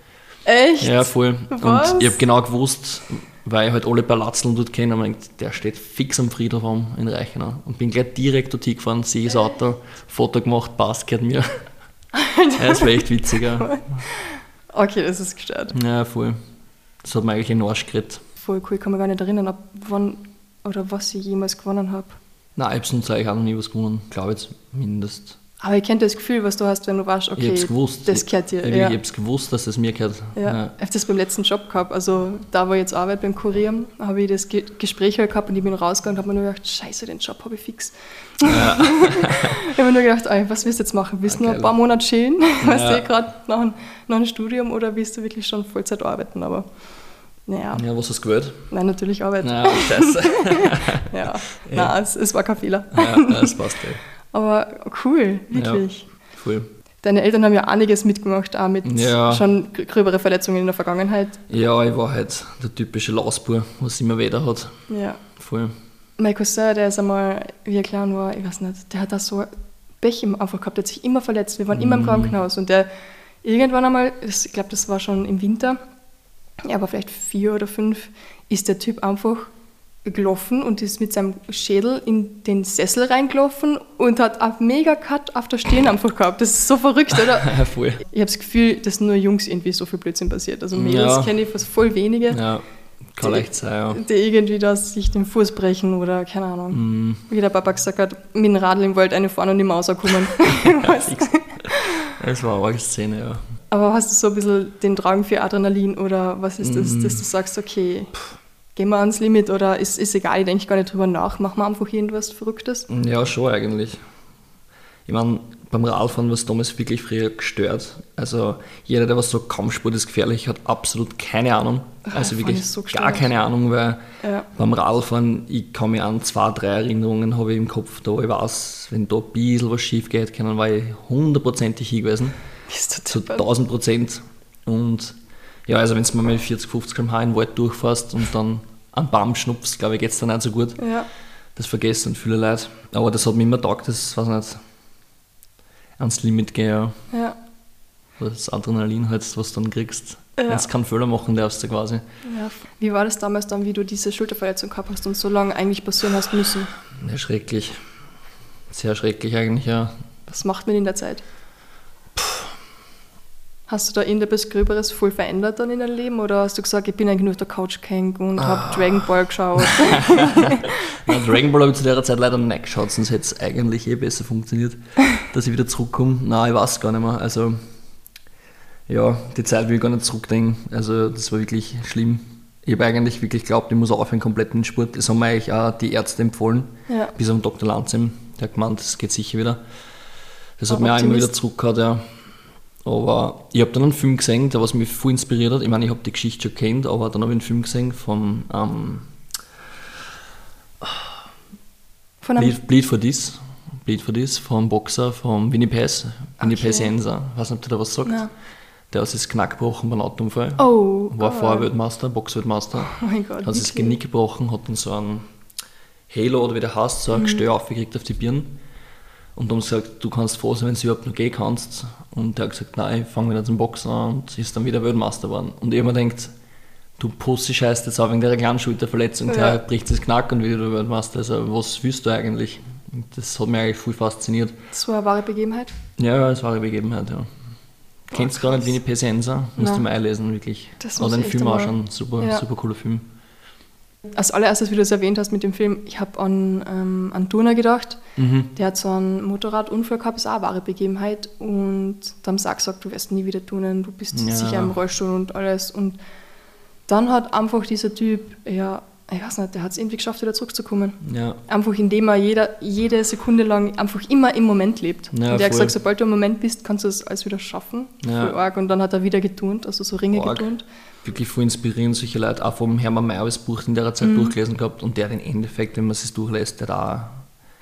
Echt? Ja, voll. Was? Und ich habe genau gewusst, weil ich halt alle Palatzeln dort kenne, und der steht fix am Friedhof in Reichenau. Und bin gleich direkt dort hingefahren, sehe das Auto, Foto gemacht, passt, gehört mir. ja, das war echt witzig. Okay, das ist gestört. Ja, voll. Das hat mir eigentlich in den Arsch geredet. Voll cool, ich kann mich gar nicht erinnern, ob wann oder was ich jemals gewonnen habe. Nein, ich habe eigentlich auch noch nie was gewonnen, glaube ich mindestens. Aber ich kenne das Gefühl, was du hast, wenn du weißt, okay, ich gewusst. das gehört dir. Ich, ja. ich habe es gewusst, dass das mir gehört. Ja. ja. Ich habe das beim letzten Job gehabt. Also da, wo ich jetzt arbeite beim Kurier, habe ich das Ge Gespräch halt gehabt und ich bin rausgegangen und habe mir nur gedacht, scheiße, den Job habe ich fix. Ja. ich habe mir nur gedacht, ey, was willst du jetzt machen? Willst du nur ein paar Monate chillen? Weißt du, gerade nach, ein, nach einem Studium oder willst du wirklich schon Vollzeit arbeiten? Aber naja. Ja, was hast du gewählt? Nein, natürlich Arbeit. Ja, scheiße. ja, ja. Nein, es, es, war kein Fehler. Ja, das passt ey. Aber cool, wirklich. Ja, cool. Deine Eltern haben ja einiges mitgemacht, auch mit ja. schon gröbere Verletzungen in der Vergangenheit. Ja, ich war halt der typische Lausbur, was immer weder hat. Ja. Voll. Mein Cousin, der ist einmal, wie er klein war, ich weiß nicht, der hat da so Pech im Anfang gehabt, der hat sich immer verletzt. Wir waren mm. immer im mhm. Krankenhaus und der irgendwann einmal, ich glaube, das war schon im Winter, ja, aber vielleicht vier oder fünf, ist der Typ einfach gelaufen und ist mit seinem Schädel in den Sessel reingelaufen und hat einen mega Cut auf der Stirn einfach gehabt. Das ist so verrückt, oder? ja, voll. Ich habe das Gefühl, dass nur Jungs irgendwie so viel Blödsinn passiert. Also Mädels ja. kenne ich fast voll wenige. Ja, kann leicht sein, ja. Die irgendwie da sich den Fuß brechen oder keine Ahnung. Mm. Wie der Papa gesagt hat, mit dem Radl im Wald eine vorne und die Maus kommen. das war eine arge Szene, ja. Aber hast du so ein bisschen den Drang für Adrenalin oder was ist das, mm. dass du sagst, okay, gehen wir ans Limit oder ist, ist egal, ich denke gar nicht drüber nach, machen wir einfach irgendwas Verrücktes? Ja, schon eigentlich. Ich meine, beim Radfahren war es damals wirklich früher gestört. Also jeder, der was so Kampfsport ist gefährlich, hat absolut keine Ahnung. Also wirklich so gar keine Ahnung, weil ja. beim Radfahren, ich kann mich an zwei, drei Erinnerungen habe ich im Kopf, da ich weiß, wenn da ein bisschen was schief geht, dann war ich hundertprozentig hier gewesen. Zu 1000 Prozent. Und ja, also wenn du mal mit 40, 50 km/h in den Wald durchfährst und dann einen Baum schnupfst, glaube ich, geht es dann nicht so gut. Ja. Das vergessen viele Leute. Aber das hat mir immer taugt, das weiß nicht, ans Limit gehen. Ja. ja. Das Adrenalin halt, was du dann kriegst. Ja. Wenn du keinen Fehler machen darfst, quasi. Ja. Wie war das damals dann, wie du diese Schulterverletzung gehabt hast und so lange eigentlich passieren hast müssen? Ja, schrecklich. Sehr schrecklich eigentlich, ja. Was macht man in der Zeit? Hast du da irgendetwas Gröberes voll verändert dann in deinem Leben oder hast du gesagt, ich bin eigentlich nur auf der Couch gehängt und ah. habe Dragon Ball geschaut? Nein, Dragon Ball habe ich zu der Zeit leider nicht geschaut, sonst hätte es eigentlich eh besser funktioniert, dass ich wieder zurückkomme. Nein, ich weiß gar nicht mehr. Also, Ja, die Zeit will ich gar nicht zurückdenken. Also das war wirklich schlimm. Ich habe eigentlich wirklich geglaubt, ich muss aufhören komplett in den Sport. Das haben mir eigentlich auch die Ärzte empfohlen. Ja. Bis den Dr. Lanzem, der hat gemeint, das geht sicher wieder. Das hat mir auch immer wieder zurückgehauen, ja. Aber ich habe dann einen Film gesehen, der was mich voll inspiriert hat. Ich meine, ich habe die Geschichte schon kennt, aber dann habe ich einen Film gesehen vom ähm, Von Bleed, Bleed for This. Bleed for This vom Boxer, vom Winnie Pace. Winnie Okay. Jenser. Ich weiß nicht, ob der da was sagt. Nein. Der hat sich das Knack gebrochen beim Autounfall. oh, War vorher Weltmeister, Boxweltmeister. Oh mein Gott. Hat sich das? Genick gebrochen, hat dann so ein Halo oder wie der heißt, so ein Gestör aufgekriegt auf die Birne. Und haben gesagt, du kannst froh sein, wenn du überhaupt noch gehen kannst. Und der hat gesagt, nein, ich fange wieder zum Boxen an und ist dann wieder Weltmeister geworden. Und ich mir denkt, du Pussy scheißt jetzt auch wegen der Schulterverletzung, Ja. der bricht das Knack und wieder Weltmeister. Also was willst du eigentlich? Und das hat mich eigentlich voll fasziniert. Das war eine wahre Begebenheit. Ja, es war eine Begebenheit, ja. Kennst du gar nicht Winnie Pesenza? Musst du mal einlesen, wirklich. Das muss den ich echt Film schon, super, Ja. super cooler Film. Als allererstes, wie du es erwähnt hast mit dem Film, ich habe an, ähm, an Turner gedacht. Mhm. Der hat so einen Motorradunfall gehabt, ist auch eine wahre Begebenheit. Und da haben sie auch gesagt, du wirst nie wieder turnen, du bist Ja. sicher im Rollstuhl und alles. Und dann hat einfach dieser Typ, ja, ich weiß nicht, der hat es irgendwie geschafft, wieder zurückzukommen. Ja, Einfach indem er jeder, jede Sekunde lang einfach immer im Moment lebt. Ja, und er hat gesagt, sobald du im Moment bist, kannst du es alles wieder schaffen. Ja. Voll arg. Und dann hat er wieder geturnt, also so Ringe Arg. geturnt. Wirklich voll inspirierend, solche Leute. Auch vom Hermann Mayer das Buch in der Mhm. Zeit durchgelesen gehabt und der im Endeffekt, wenn man es durchlässt, der auch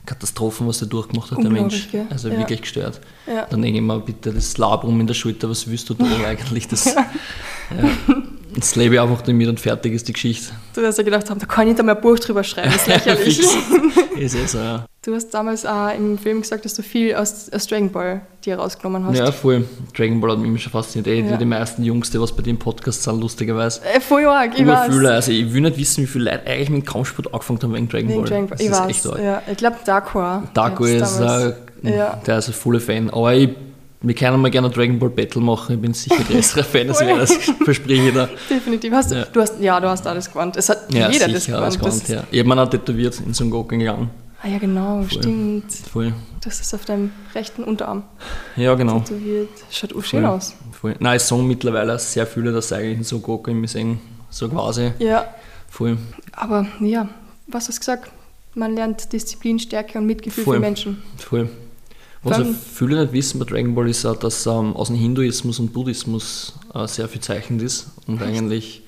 Katastrophen, was der durchgemacht hat, der Mensch. gell? Also Ja. wirklich gestört. Ja. Dann denke ich mir, bitte, das Labrum in der Schulter, was willst du da eigentlich? Das, Jetzt lebe ich einfach damit und fertig ist die Geschichte. Du hast ja gedacht haben, da kann ich nicht einmal ein Buch drüber schreiben, das ist lächerlich. Ist eh so, ja. du hast damals auch im Film gesagt, dass du viel aus, aus Dragon Ball dir rausgenommen hast. Ja, voll. Dragon Ball hat mich immer schon fasziniert. Eh, Ja. wie die meisten Jungs, die was bei dem Podcast sind, lustigerweise. Äh, voll arg, ich weiß. viele, also ich will nicht wissen, wie viele Leute eigentlich mit dem Kampfsport angefangen haben wegen Dragon Wegen Ball. Dragon Ball. Das Ich ist weiß. Ja, ich glaube, Darko auch. Darko ist, äh, ja. der ist ein voller Fan. Aber ich, wir können mal gerne Dragon Ball Battle machen. Ich bin sicher größerer Fan, als wer das verspreche ich da. Definitiv. Hast, Ja. Du hast, ja, du hast alles gewandt. Es hat Ja, jeder das gewandt. Ja. Ich habe mir auch tätowiert in Son Goku gegangen. Ah ja, genau, stimmt. Voll. Das ist auf deinem rechten Unterarm Ja, genau. tätowiert. Schaut auch schön Voll. aus. Voll. Nein, ich sage mittlerweile sehr viele, dass eigentlich in Son Goku immer sehen, so quasi. Ja, Voll. aber ja, was hast du gesagt? Man lernt Disziplin, Stärke und Mitgefühl Voll. für Menschen. Voll. Was Dann- viele nicht wissen bei Dragon Ball ist auch, dass ähm, aus dem Hinduismus und Buddhismus äh, sehr viel zeichnet ist. Und eigentlich,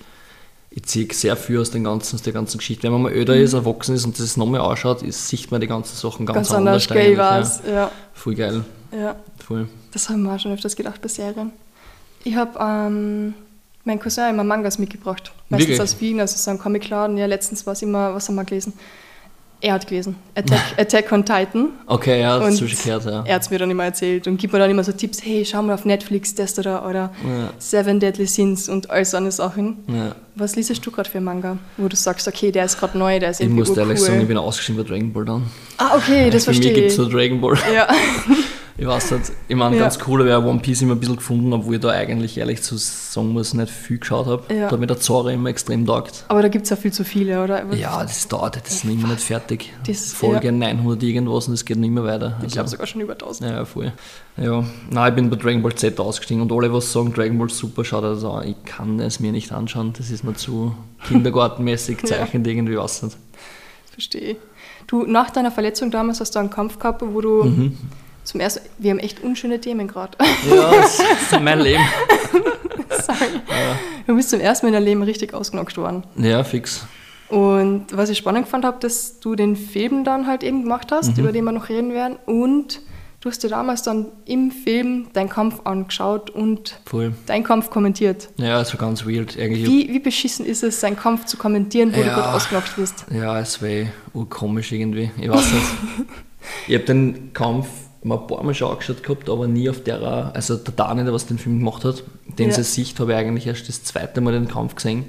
ich ziehe sehr viel aus, den ganzen, aus der ganzen Geschichte. Wenn man mal öder ist, erwachsen ist und das nochmal anschaut, ist, sieht man die ganzen Sachen ganz, Ganz, anders, eigentlich, weiß. Ja. Ja. Voll geil. Ja. Voll. Das haben wir auch schon öfters gedacht bei Serien. Ich habe ähm, meinen Cousin immer Mangas mitgebracht. Meistens Wirklich? aus Wien, also so ein Comicladen. Ja, letztens war es immer, was haben wir gelesen? Er hat gelesen. Attack, Attack on Titan. Okay, ja, das Und gehört, ja. Er hat es mir dann immer erzählt und gibt mir dann immer so Tipps, hey, schau mal auf Netflix das oder, oder Ja. Seven Deadly Sins und all so eine Sachen. ja. Was liest du gerade für Manga? Wo du sagst, okay, der ist gerade neu, der ist Ich irgendwie muss ehrlich urcool. sagen, ich bin ausgeschieden bei Dragon Ball dann. Ah, okay, das Für mich verstehe gibt es ich. nur Dragon Ball. Ja. Ich weiß nicht. Ich meine, Ja. ganz cool wäre One Piece immer ein bisschen gefunden, obwohl ich da eigentlich ehrlich zu sagen muss, nicht viel geschaut habe. Ja. Da hat mir der Zora immer extrem taugt. Aber da gibt es ja viel zu viele, oder? Ja, das dauert, das ist immer nicht fertig. Das- Folge 900 irgendwas und es geht nicht mehr weiter. Ich Also, glaube sogar schon über 1000. ja, voll. Ja, nein, ich bin bei Dragon Ball Z ausgestiegen und alle, was sagen, Dragon Ball super, schaut an. Ich kann es mir nicht anschauen, das ist mir zu kindergartenmäßig zeichnet irgendwie, was nicht. Verstehe. Du, nach deiner Verletzung damals hast du einen Kampf gehabt, wo du Mhm. Zum ersten, wir haben echt unschöne Themen gerade. Ja, das ist mein Leben. Sorry. Du bist zum ersten Mal in deinem Leben richtig ausgenockt worden. Ja, fix. Und was ich spannend fand, habe, dass du den Film dann halt eben gemacht hast, Mhm. über den wir noch reden werden. Und du hast dir damals dann im Film deinen Kampf angeschaut und Voll. deinen Kampf kommentiert. Ja, war ganz weird. Eigentlich Wie, wie beschissen ist es, seinen Kampf zu kommentieren, wo du Ja. gerade ausgenockt bist? Ja, es war urkomisch irgendwie. Ich weiß nicht. ich habe den Kampf mal ein paar Mal schon angeschaut gehabt, aber nie auf der, also der Daniel, der was den Film gemacht hat, den Ja. seine Sicht habe ich eigentlich erst das zweite Mal den Kampf gesehen.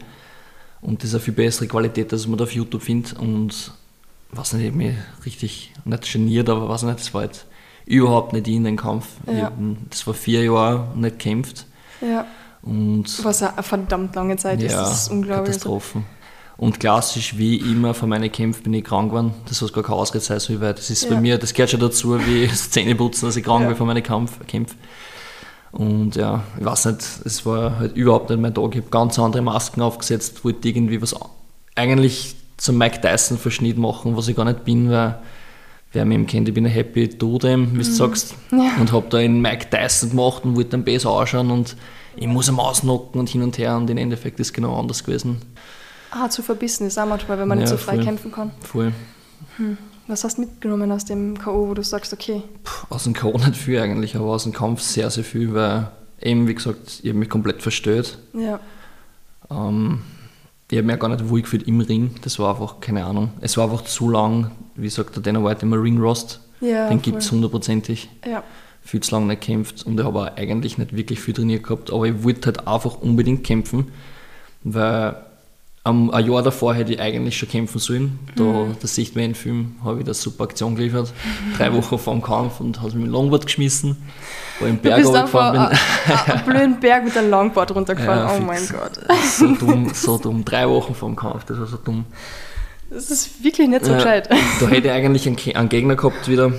Und das ist eine viel bessere Qualität, als man da auf YouTube findet. Und weiß nicht, mich richtig, nicht geniert, aber weiß nicht, das war halt überhaupt nicht in den Kampf. Ja. hab, das war vier Jahre nicht gekämpft. Ja. Und Was eine verdammt lange Zeit ist, ja, das ist unglaublich. Katastrophen. Und klassisch, wie immer, von meinen Kämpfen bin ich krank geworden. Das soll gar keine Ausrede sein, so weil das ist Ja. bei mir, das gehört schon dazu, wie das Zähneputzen, dass ich krank Ja. bin von meinen Kämpfen. Und ja, ich weiß nicht, es war halt überhaupt nicht mein Tag. Ich habe ganz andere Masken aufgesetzt, wollte irgendwie was eigentlich zum Mike Tyson-Verschnitt machen, was ich gar nicht bin, weil wer mich kennt, ich bin ein Happy Totem, wie du mhm. sagst. Ja. Und habe da einen Mike Tyson gemacht und wollte dann besser ausschauen und ich muss ihn ausnocken und hin und her und im Endeffekt ist es genau anders gewesen. Ah, zu verbissen ist auch manchmal, wenn man ja, nicht so frei voll, kämpfen kann. Voll. Hm. Was hast du mitgenommen aus dem K.O., wo du sagst, okay? Puh, aus dem K.O. nicht viel eigentlich, aber aus dem Kampf sehr, sehr viel, weil eben, wie gesagt, ich habe mich komplett verstört. Ja. Ähm, ich habe mich gar nicht wohl gefühlt im Ring. Das war einfach, keine Ahnung. Es war einfach zu lang, wie sagt der Dana White immer, Ring Rost. Ja, Den gibt es hundertprozentig. Ja. Viel zu lange nicht gekämpft und ich habe eigentlich nicht wirklich viel trainiert gehabt, aber ich wollte halt einfach unbedingt kämpfen, weil um, ein Jahr davor hätte ich eigentlich schon kämpfen sollen. Da, mhm. das sieht man im Film, habe ich eine super Aktion geliefert. Drei Wochen vor dem Kampf und habe mich mit dem Longboard geschmissen, wo ich im Berg runtergefahren bin. Einen blöden Berg mit einem Longboard runtergefahren, ja, oh mein Gott. So dumm, so dumm. Drei Wochen vor dem Kampf, das war so dumm. Das ist wirklich nicht so ja, gescheit. Da hätte ich eigentlich einen, einen Gegner gehabt wieder.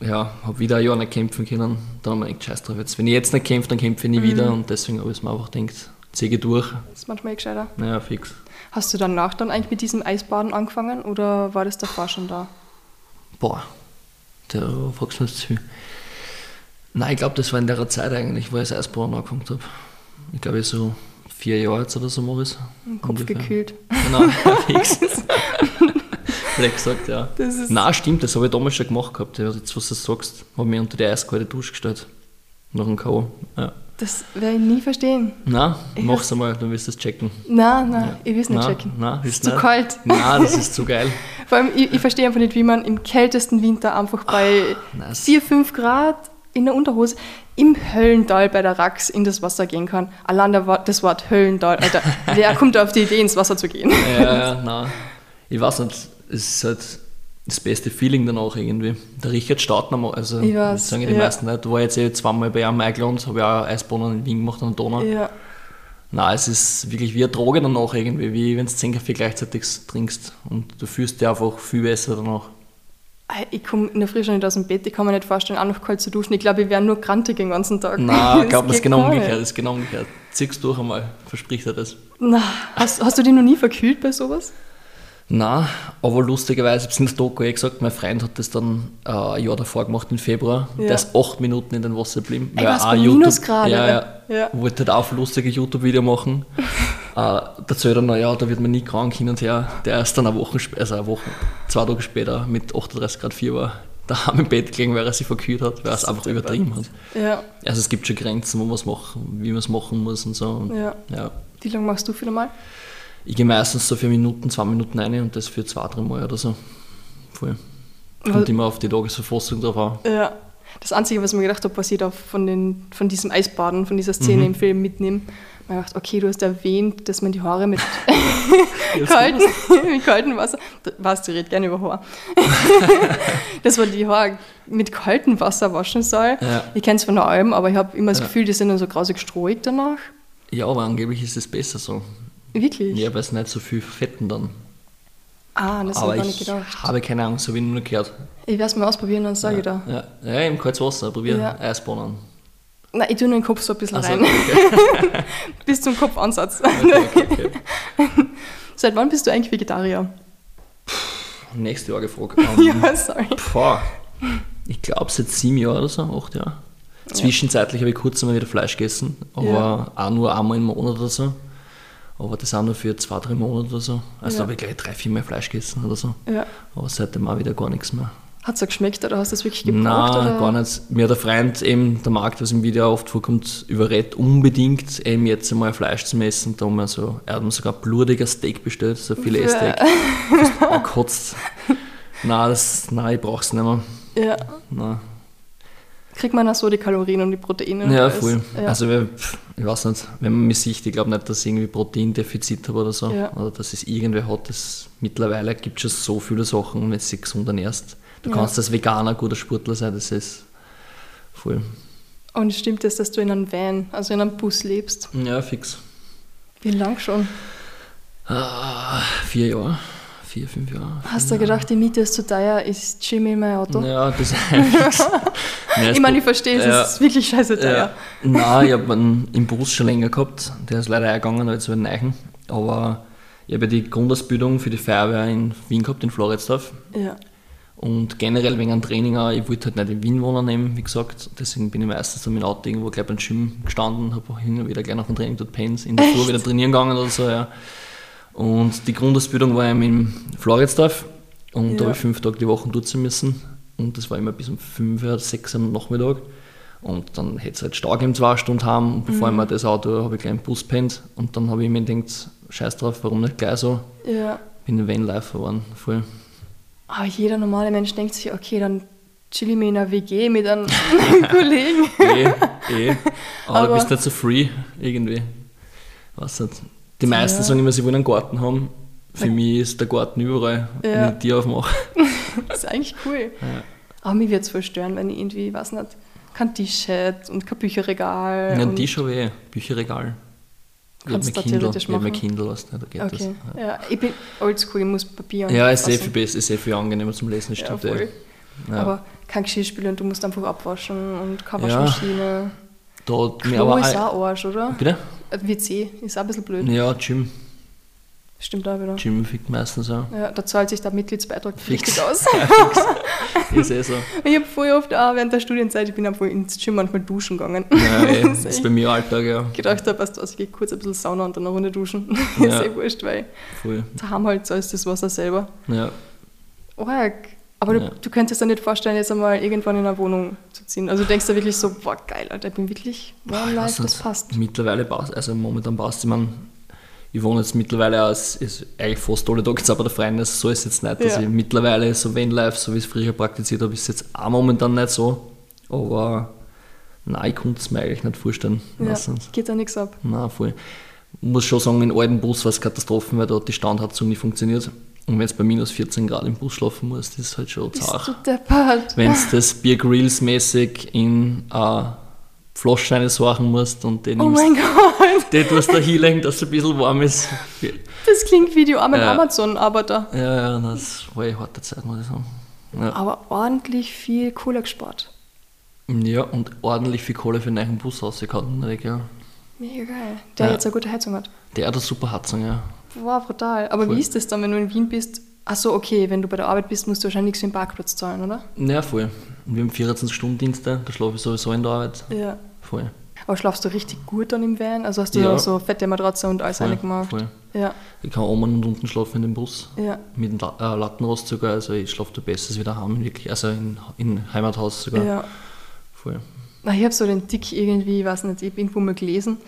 Ja, habe wieder ein Jahr nicht kämpfen können. Dann habe ich gedacht, scheiß drauf jetzt. Wenn ich jetzt nicht kämpfe, dann kämpfe ich nie mhm. wieder. Und deswegen habe ich mir einfach gedacht, ziehe durch. Das ist manchmal eh gescheiter. Naja, fix. Hast du danach dann eigentlich mit diesem Eisbaden angefangen oder war das davor schon da? Boah, da fragst du mich zu viel. Nein, ich glaube, das war in der Zeit eigentlich, wo ich das Eisbaden angefangen habe. Ich glaube, so vier Jahre jetzt oder so mache ich es. Kopf ungefähr. gekühlt. Genau, fix. Vielleicht gesagt, ja. Nein, stimmt, das habe ich damals schon gemacht gehabt. Jetzt, was du sagst, habe ich mich unter die eiskalte Dusche gestellt. Nach dem K.O. Ja. Das werde ich nie verstehen. Na, mach's einmal, dann wirst du es checken. Nein, nein, ja. ich will es nicht na, checken. Na, ist zu kalt. Nein, das ist zu geil. Vor allem, ich, ich verstehe einfach nicht, wie man im kältesten Winter einfach bei oh, 4, 5 Grad in der Unterhose im Höllental bei der Rax in das Wasser gehen kann. Allein das Wort Höllental, Alter, wer kommt auf die Idee, ins Wasser zu gehen? Ja, ja, nein. Ich weiß nicht, es ist halt das beste Feeling danach irgendwie. Der Richard Stautner, also ich weiß, das sagen ja die meisten nicht, war jetzt eh zweimal bei einem eingeladen, habe ja auch Eisbahnen in Wien gemacht der Donau. Ja. Nein, es ist wirklich wie eine Droge danach irgendwie, wie wenn du zehn Kaffee gleichzeitig trinkst und du fühlst dich einfach viel besser danach. Ich komme in der Früh schon nicht aus dem Bett, ich kann mir nicht vorstellen, auch noch kalt zu duschen. Ich glaube, ich wäre nur krantig den ganzen Tag. Nein, ich glaube, das ist genau umgekehrt. Das ist genau umgekehrt. Zieh's durch einmal, verspricht er das. Na, hast, hast du dich noch nie verkühlt bei sowas? Nein, aber lustigerweise, ich habe es in der Doku eh gesagt, mein Freund hat das dann äh, ein Jahr davor gemacht, im Februar. Ja. Der ist acht Minuten in den Wasser geblieben. Ey, was, ein YouTube, ja, ja, ja. wollte halt auch ein lustiges YouTube-Video machen. äh, dazu dann, naja, da wird man nie krank hin und her. Der ist dann eine Woche, also eine Woche, zwei Tage später mit 38 Grad Fieber daheim im Bett gelegen, weil er sich verkühlt hat, weil er es einfach übertrieben hat. Ja. Also es gibt schon Grenzen, wo man es machen, wie man es machen muss und so. Und, ja. ja. Wie lange machst du für normal? Ich gehe meistens so für Minuten, zwei Minuten rein und das für zwei, drei Mal oder so. Voll. Kommt Weil, immer auf die Tagesverfassung drauf an. Ja. Das Einzige, was mir gedacht habe, was ich da von, den, von diesem Eisbaden, von dieser Szene mhm. im Film mitnehme, man dachte, okay, du hast erwähnt, dass man die Haare mit, kalten, mit kaltem Wasser, was du redest gerne über Haare, dass man die Haare mit kaltem Wasser waschen soll. Ja. Ich kenne es von der Alm, aber ich habe immer das ja. Gefühl, die sind dann so grausig strohig danach. Ja, aber angeblich ist es besser so. Wirklich? Ja, weil es nicht so viel fetten dann. Ah, das habe ich gar nicht gedacht. Ich habe keine Ahnung, so wie nur gehört. Ich werde es mal ausprobieren, dann sage ja, ich da. Ja, ja im kaltes Wasser, probiere ja. Eisbohnen. Nein, ich tue nur den Kopf so ein bisschen so, rein. Okay. Bis zum Kopfansatz. Okay, okay, Seit wann bist du eigentlich Vegetarier? Puh, nächste Jahr gefragt. Um, ja, sorry. Boah, ich glaube seit sieben Jahren oder so, acht Jahre. Zwischenzeitlich habe ich kurz einmal wieder Fleisch gegessen, aber auch nur einmal im Monat oder so. Aber das auch nur für zwei, drei Monate oder so. Also ja. da habe ich gleich drei, vier Mal Fleisch gegessen oder so. Ja. Aber seitdem auch wieder gar nichts mehr. Hat es geschmeckt oder hast du es wirklich gebraucht? Nein, oder? gar nicht. Mir hat der Freund eben, der Markt, was im Video oft vorkommt, überredet unbedingt eben jetzt einmal Fleisch zu essen. Da haben wir so, er hat mir sogar blutiger Steak bestellt, so viele Steak. angekotzt. nein, das, nein, ich brauche es nicht mehr. Ja. Nein kriegt man auch so die Kalorien und die Proteine. Ja, voll. Ja. Also ich weiß nicht, wenn man mich sieht, ich glaube nicht, dass ich irgendwie Proteindefizit habe oder so. Ja. Oder dass es irgendwer hat. Das, mittlerweile gibt es schon so viele Sachen, wenn du dich gesund ernährst. Du ja. kannst als Veganer guter Sportler sein, das ist voll. Und stimmt es, dass du in einem Van, also in einem Bus lebst? Ja, fix. Wie lang schon? Ah, vier Jahre. Vier, fünf Jahre. Hast du gedacht, die Miete ist zu teuer, ist in mein Auto? Ja, das Nein, Ich meine, ich verstehe es, Ja. es ist wirklich scheiße Ja. teuer. Nein, ich habe einen im Bus schon länger gehabt. Der ist leider eingegangen, jetzt über den Neichen. Aber ich habe ja die Grundausbildung für die Feuerwehr in Wien gehabt, in Floridsdorf. Ja. Und generell wegen einem Training auch, ich wollte halt nicht in Wien wohnen nehmen, wie gesagt. Deswegen bin ich meistens dann mit dem Auto irgendwo gleich beim Gym gestanden, habe auch hin und wieder gleich nach dem Training dort pennt, in der Früh wieder trainieren gegangen oder so, ja. Und die Grundausbildung war eben in Floridsdorf und Ja. da habe ich fünf Tage die Woche sein müssen. Und das war immer bis um fünf oder sechs am Nachmittag. Und dann hätte es halt Stau gegeben, zwei Stunden haben. Und bevor ich mir das Auto habe ich gleich im Bus pennt. Und dann habe ich mir gedacht, scheiß drauf, warum nicht gleich so? Ja. Bin ein Vanlifer geworden, voll. Aber jeder normale Mensch denkt sich, okay, dann chill ich mir in einer WG mit einem Kollegen. eh, eh. Aber, Aber- du bist nicht so free irgendwie. Weiß nicht. Die meisten Ja. sagen immer, sie wollen einen Garten haben. Für mich ist der Garten überall, Ja. wenn ich die aufmache. Das ist eigentlich cool. Ja. Aber mich würde es voll stören, wenn ich irgendwie, weiß nicht, kein Tisch hätte und kein Bücherregal. Ja, und die schon weh. Bücherregal. Ich habe mein Kindle, ich hab mein. Kindle, du, da geht Okay. das. Ja. ich bin oldschool, ich muss Papier und Ja, ist sehr Fassen. viel besser, ist sehr viel angenehmer zum Lesen, Ja, stimmt. voll. eh. Ja. Aber kein Geschirrspüler und du musst einfach abwaschen und keine Ja. Waschmaschine. da Klo aber ist auch Arsch, oder? Bitte? WC ist auch ein bisschen blöd. Ja, Gym. Stimmt auch wieder. Gym fickt meistens auch. Ja, da zahlt sich der Mitgliedsbeitrag Fix. richtig aus. ist eh so. Ich habe voll oft auch während der Studienzeit, ich bin einfach ins Gym manchmal duschen gegangen. Ja, eh, Das ist bei mir Alltag, ja. gedacht habe, weißt du was, ich gehe kurz ein bisschen Sauna und dann eine Runde duschen. Ja. ist eh wurscht, weil Voll. daheim halt so ist das Wasser selber. Ja. Arg. Aber du, Ja. du könntest dir nicht vorstellen, jetzt einmal irgendwann in eine Wohnung zu ziehen. Also du denkst dir wirklich so, boah, geil, Alter, ich bin wirklich life, weiß das passt. Mittlerweile passt, also momentan passt ich meine, ich wohne jetzt mittlerweile aus, ist eigentlich fast alle Tage bei der Freundin, also so ist es jetzt nicht, dass Ja. ich mittlerweile so Vanlife, so wie ich es früher praktiziert habe, ist jetzt auch momentan nicht so, aber nein, ich konnte es mir eigentlich nicht vorstellen. Ja, nicht. geht da nichts ab. Nein, voll. Ich muss schon sagen, in alten Bus war es Katastrophen, weil da hat die Standheizung nicht funktioniert. Und wenn du bei minus 14 Grad im Bus schlafen musst, das ist halt schon zart. Wenn du das Bier Grills-mäßig in äh, Flaschsteine sorgen musst und den Oh nimmst, mein Gott, den tust da hinlegen, dass es ein bisschen warm ist. das klingt wie die armen Ja. Amazon-Arbeiter. Ja, ja, das war eine harte Zeit, muss ich sagen. Ja, Aber ordentlich viel Kohle gespart. ja und ordentlich viel Kohle für einen neuen Bus rausgehauen, ja. Mega geil. Der Ja. jetzt eine gute Heizung hat. Der hat eine super Heizung, ja. Wow, brutal. Aber Voll. wie ist das dann, wenn du in Wien bist? Achso, okay, wenn du bei der Arbeit bist, musst du wahrscheinlich nichts für den Parkplatz zahlen, oder? Ja, voll. Wir haben 24-Stunden-Dienste, da schlafe ich sowieso in der Arbeit. Ja. Voll. Aber schlafst du richtig gut dann im Van? Also hast du Ja. so fette Matratze und alles voll, reingemacht? voll. Ja, Ich kann oben und unten schlafen in dem Bus. ja. Mit dem La äh, Lattenrost sogar, also ich schlafe da besser wie daheim, wirklich. Also in, in Heimathaus sogar. ja. Voll. Na, ich habe so den Tick irgendwie, ich weiß nicht, ich habe irgendwo mal gelesen,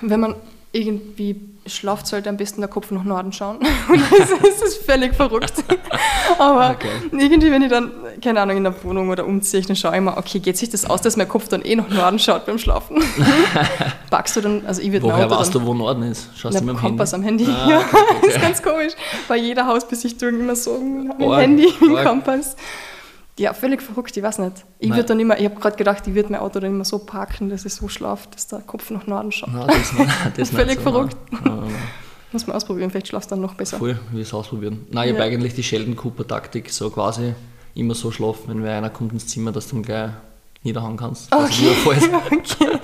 wenn man irgendwie schlaft, sollte am besten der Kopf nach Norden schauen. Und das ist, völlig verrückt. Aber Okay. irgendwie, wenn ich dann, keine Ahnung, in der Wohnung oder umziehe, dann schaue ich immer, okay, geht sich das aus, dass mein Kopf dann eh nach Norden schaut beim Schlafen? Packst du dann, also ich würde Woher weißt du, wo Norden ist? Schaust du mit dem Kompass Handy? am Handy. Ah, ja, okay, das ist okay. ganz komisch. Bei jeder Hausbesichtigung immer so mit dem Arg, Handy, mit dem. Kompass. Ja, völlig verrückt, ich weiß nicht. Ich würde dann immer, ich habe gerade gedacht, ich würde mein Auto dann immer so parken, dass es so schlaft, dass der Kopf nach Norden schaut. Nein, das, das Völlig nicht so, verrückt. Nein. Muss man ausprobieren, vielleicht schlafst du dann noch besser. Voll, wie es ausprobieren. Nein, ich Ja. habe eigentlich die Sheldon Cooper Taktik, so quasi immer so schlafen, wenn wer einer kommt ins Zimmer, dass dann gleich niederhauen kannst. Okay. fällt. okay.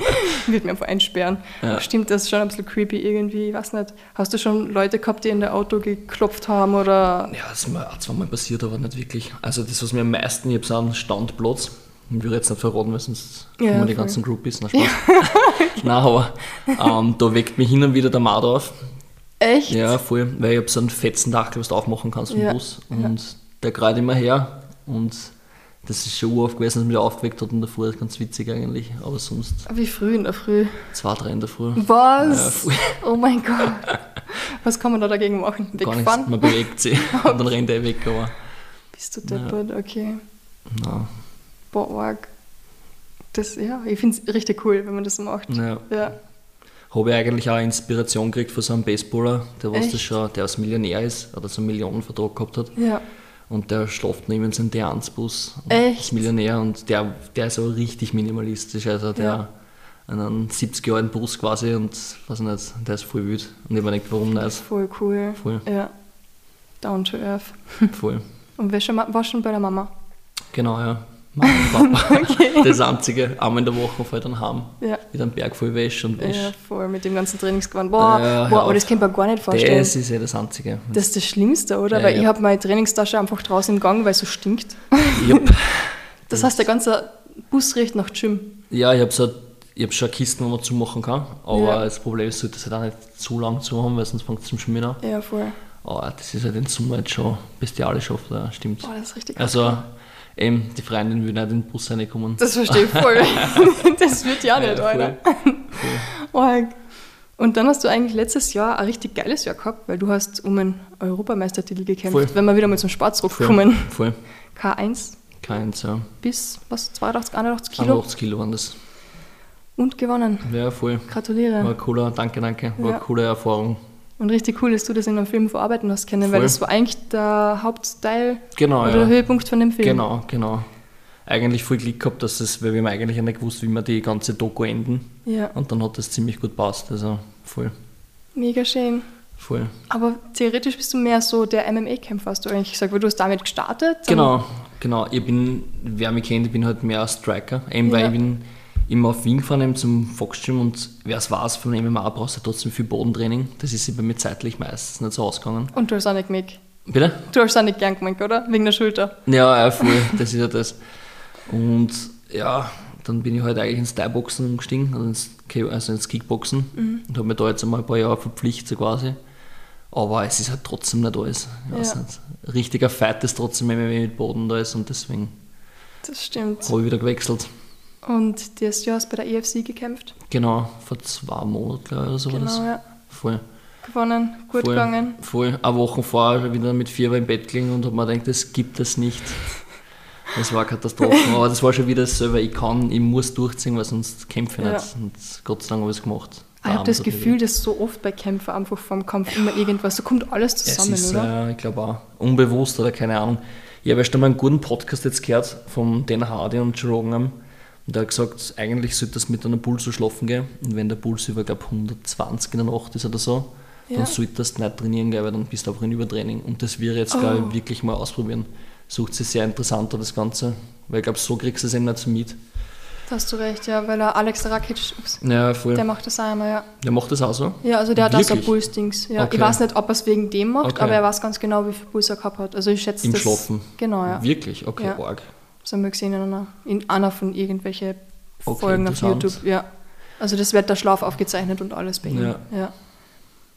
Ich würde mir einfach einsperren. Ja. Stimmt, das ist schon ein bisschen creepy irgendwie, ich weiß nicht. Hast du schon Leute gehabt, die in der Auto geklopft haben oder. Ja, das ist mir auch zweimal passiert, aber nicht wirklich. Also das, was mir am meisten, so einen Standplatz, ich will jetzt nicht verraten, weil sonst Ja, kommen die voll. ganzen Groupies, na Spaß. Nein, aber ähm, da weckt mich hin und wieder der Mad auf. Echt? Ja, voll, weil ich habe so einen fetzen Dachel, was du aufmachen kannst vom Ja, Bus. Und der greift immer her und das ist schon oft gewesen, dass mich aufgeweckt hat in der Früh, ganz witzig eigentlich, aber sonst Wie früh in der Früh. zwei, drei in der Früh. Was? Ja, oh mein Gott. Was kann man da dagegen machen? Gar nichts, Wegfahren? man bewegt sich und dann rennt er weg, aber Bist du deppert? Okay. na, Boah, arg. Das, ja, ich finde es richtig cool, wenn man das macht. ja. Ja. Habe ich eigentlich auch Inspiration gekriegt von so einem Baseballer, der was Echt? das schon, der als Millionär ist, oder so einen Millionenvertrag gehabt hat. Ja. Und der schläft neben seinem D1-Bus. Echt? Ist Millionär und der, der ist aber richtig minimalistisch. Also der Ja. einen 70 alten Bus quasi und weiß nicht, der ist voll wild. Und ich mir gedacht, warum nicht? ist voll cool. Voll. Ja. Down to earth. Voll. Und wer schon, war schon bei der Mama? Genau, ja. Mama Papa. Das Einzige, einmal in der Woche ich dann heim. Ja. Wieder einen Berg voll Wäsche und Ja, Wäsche. voll mit dem ganzen Trainingsgewand. Boah, Ja, boah aber das kann man gar nicht vorstellen. Das ist ja das Einzige. Das ist das Schlimmste, oder? Ja, weil ja. ich habe meine Trainingstasche einfach draußen im Gang, weil es so stinkt. Jupp. Das heißt, der ganze Bus riecht nach Gym. Ja, ich habe so, ich hab schon Kisten, wo man zumachen kann. Aber Ja. das Problem ist, es halt auch nicht zu lang zu haben, weil sonst fängt es zum Schwimmen an. Ja, voll. Aber das ist halt in Summe jetzt schon bestialisch oft, ja, stimmt. Boah, das ist richtig Also, eben, die Freundin will nicht in den Bus reinkommen. Das verstehe ich voll. das wird ja nicht, Ja, Alter. Arg. Und dann hast du eigentlich letztes Jahr ein richtig geiles Jahr gehabt, weil du hast um einen Europameistertitel gekämpft. Voll. Wenn wir wieder mal zum Sport Voll. zurückkommen. Voll. K1 Keins, ja. bis, was, 82, 81 Kilo 81 Kilo waren das. und gewonnen. Ja, voll. Gratuliere. War cooler, danke, danke. War Ja. eine coole Erfahrung. Und richtig cool, dass du das in einem Film verarbeiten hast können, weil Voll. das war eigentlich der Hauptteil Genau, oder ja. der Höhepunkt von dem Film. Genau, genau. Eigentlich voll Glück gehabt, dass es, weil wir haben eigentlich nicht gewusst, wie wir die ganze Doku enden. Ja, Und dann hat das ziemlich gut passt. Also voll, mega schön. voll. Aber theoretisch bist du mehr so der MMA-Kämpfer, hast du eigentlich gesagt, weil du hast damit gestartet. Genau, genau. Ich bin, wer mich kennt, ich bin halt mehr Striker. Eben weil Ja. ich bin immer auf Wien gefahren zum Fox-Gym und wer es weiß, von MMA brauchst du trotzdem viel Bodentraining. Das ist bei mir zeitlich meistens nicht so ausgegangen. Und du hast auch nicht gemerkt. Bitte? Du hast auch nicht gern gemerkt, oder? Wegen der Schulter. Ja, ja, voll, das ist ja das. Und ja, dann bin ich halt eigentlich ins Thai-Boxen umgestiegen, also ins, also ins Kickboxen und habe mich da jetzt einmal ein paar Jahre verpflichtet so quasi. Aber es ist halt trotzdem nicht alles. Ich weiß Ja. nicht. Richtiger Fight ist trotzdem MMA mit Boden da ist und deswegen Das stimmt. habe ich wieder gewechselt. Und dieses Jahr hast du bei der EFC gekämpft. Genau, vor zwei Monaten glaube ich oder so war Genau, das. ja. Voll. Gewonnen, gut voll, gegangen. Voll. Eine Woche vorher wieder mit Fieber im Bett gelegen und habe mir gedacht, das gibt es nicht. Das war Katastrophe. Aber das war schon wieder selber, ich kann, ich muss durchziehen, weil sonst kämpfe ich Ja. nicht. Und Gott sei Dank habe ich es gemacht. Ich habe das Gefühl, dass so oft bei Kämpfen einfach vor dem Kampf immer irgendwas, da kommt alles zusammen, es ist, oder? Äh, ich glaube auch, unbewusst oder keine Ahnung. Ich habe erst einmal einen guten Podcast jetzt gehört von Dan Hardy und Joe Rogan. Und der hat gesagt, eigentlich sollte das mit einem Puls so schlafen gehen. Und wenn der Puls über, glaube 120 in der Nacht ist oder so, Ja. dann solltest du nicht trainieren gehen, weil dann bist du einfach in Übertraining. Und das wäre jetzt, glaube Oh. ich, wirklich mal ausprobieren. Sucht sich sehr interessanter, das Ganze. Weil ich glaube, so kriegst du es eben nicht so mit. Da hast du recht, ja, weil der Alex Rakic, ups, Ja, voll. der Der, macht das auch einmal, ja. macht das auch so? Ja, also der hat auch so? Pulsdings. Ja. Okay. Ich weiß nicht, ob er es wegen dem macht, Okay. aber er weiß ganz genau, wie viel Puls er gehabt hat. Also ich schätze Im das. Schlafen? Genau, ja. Wirklich? Okay, Ja. arg. Das haben wir gesehen in einer, in einer von irgendwelchen Okay, Folgen auf. YouTube. Ja. Also das wird der Schlaf aufgezeichnet und alles bei ihm. Ja. Ja.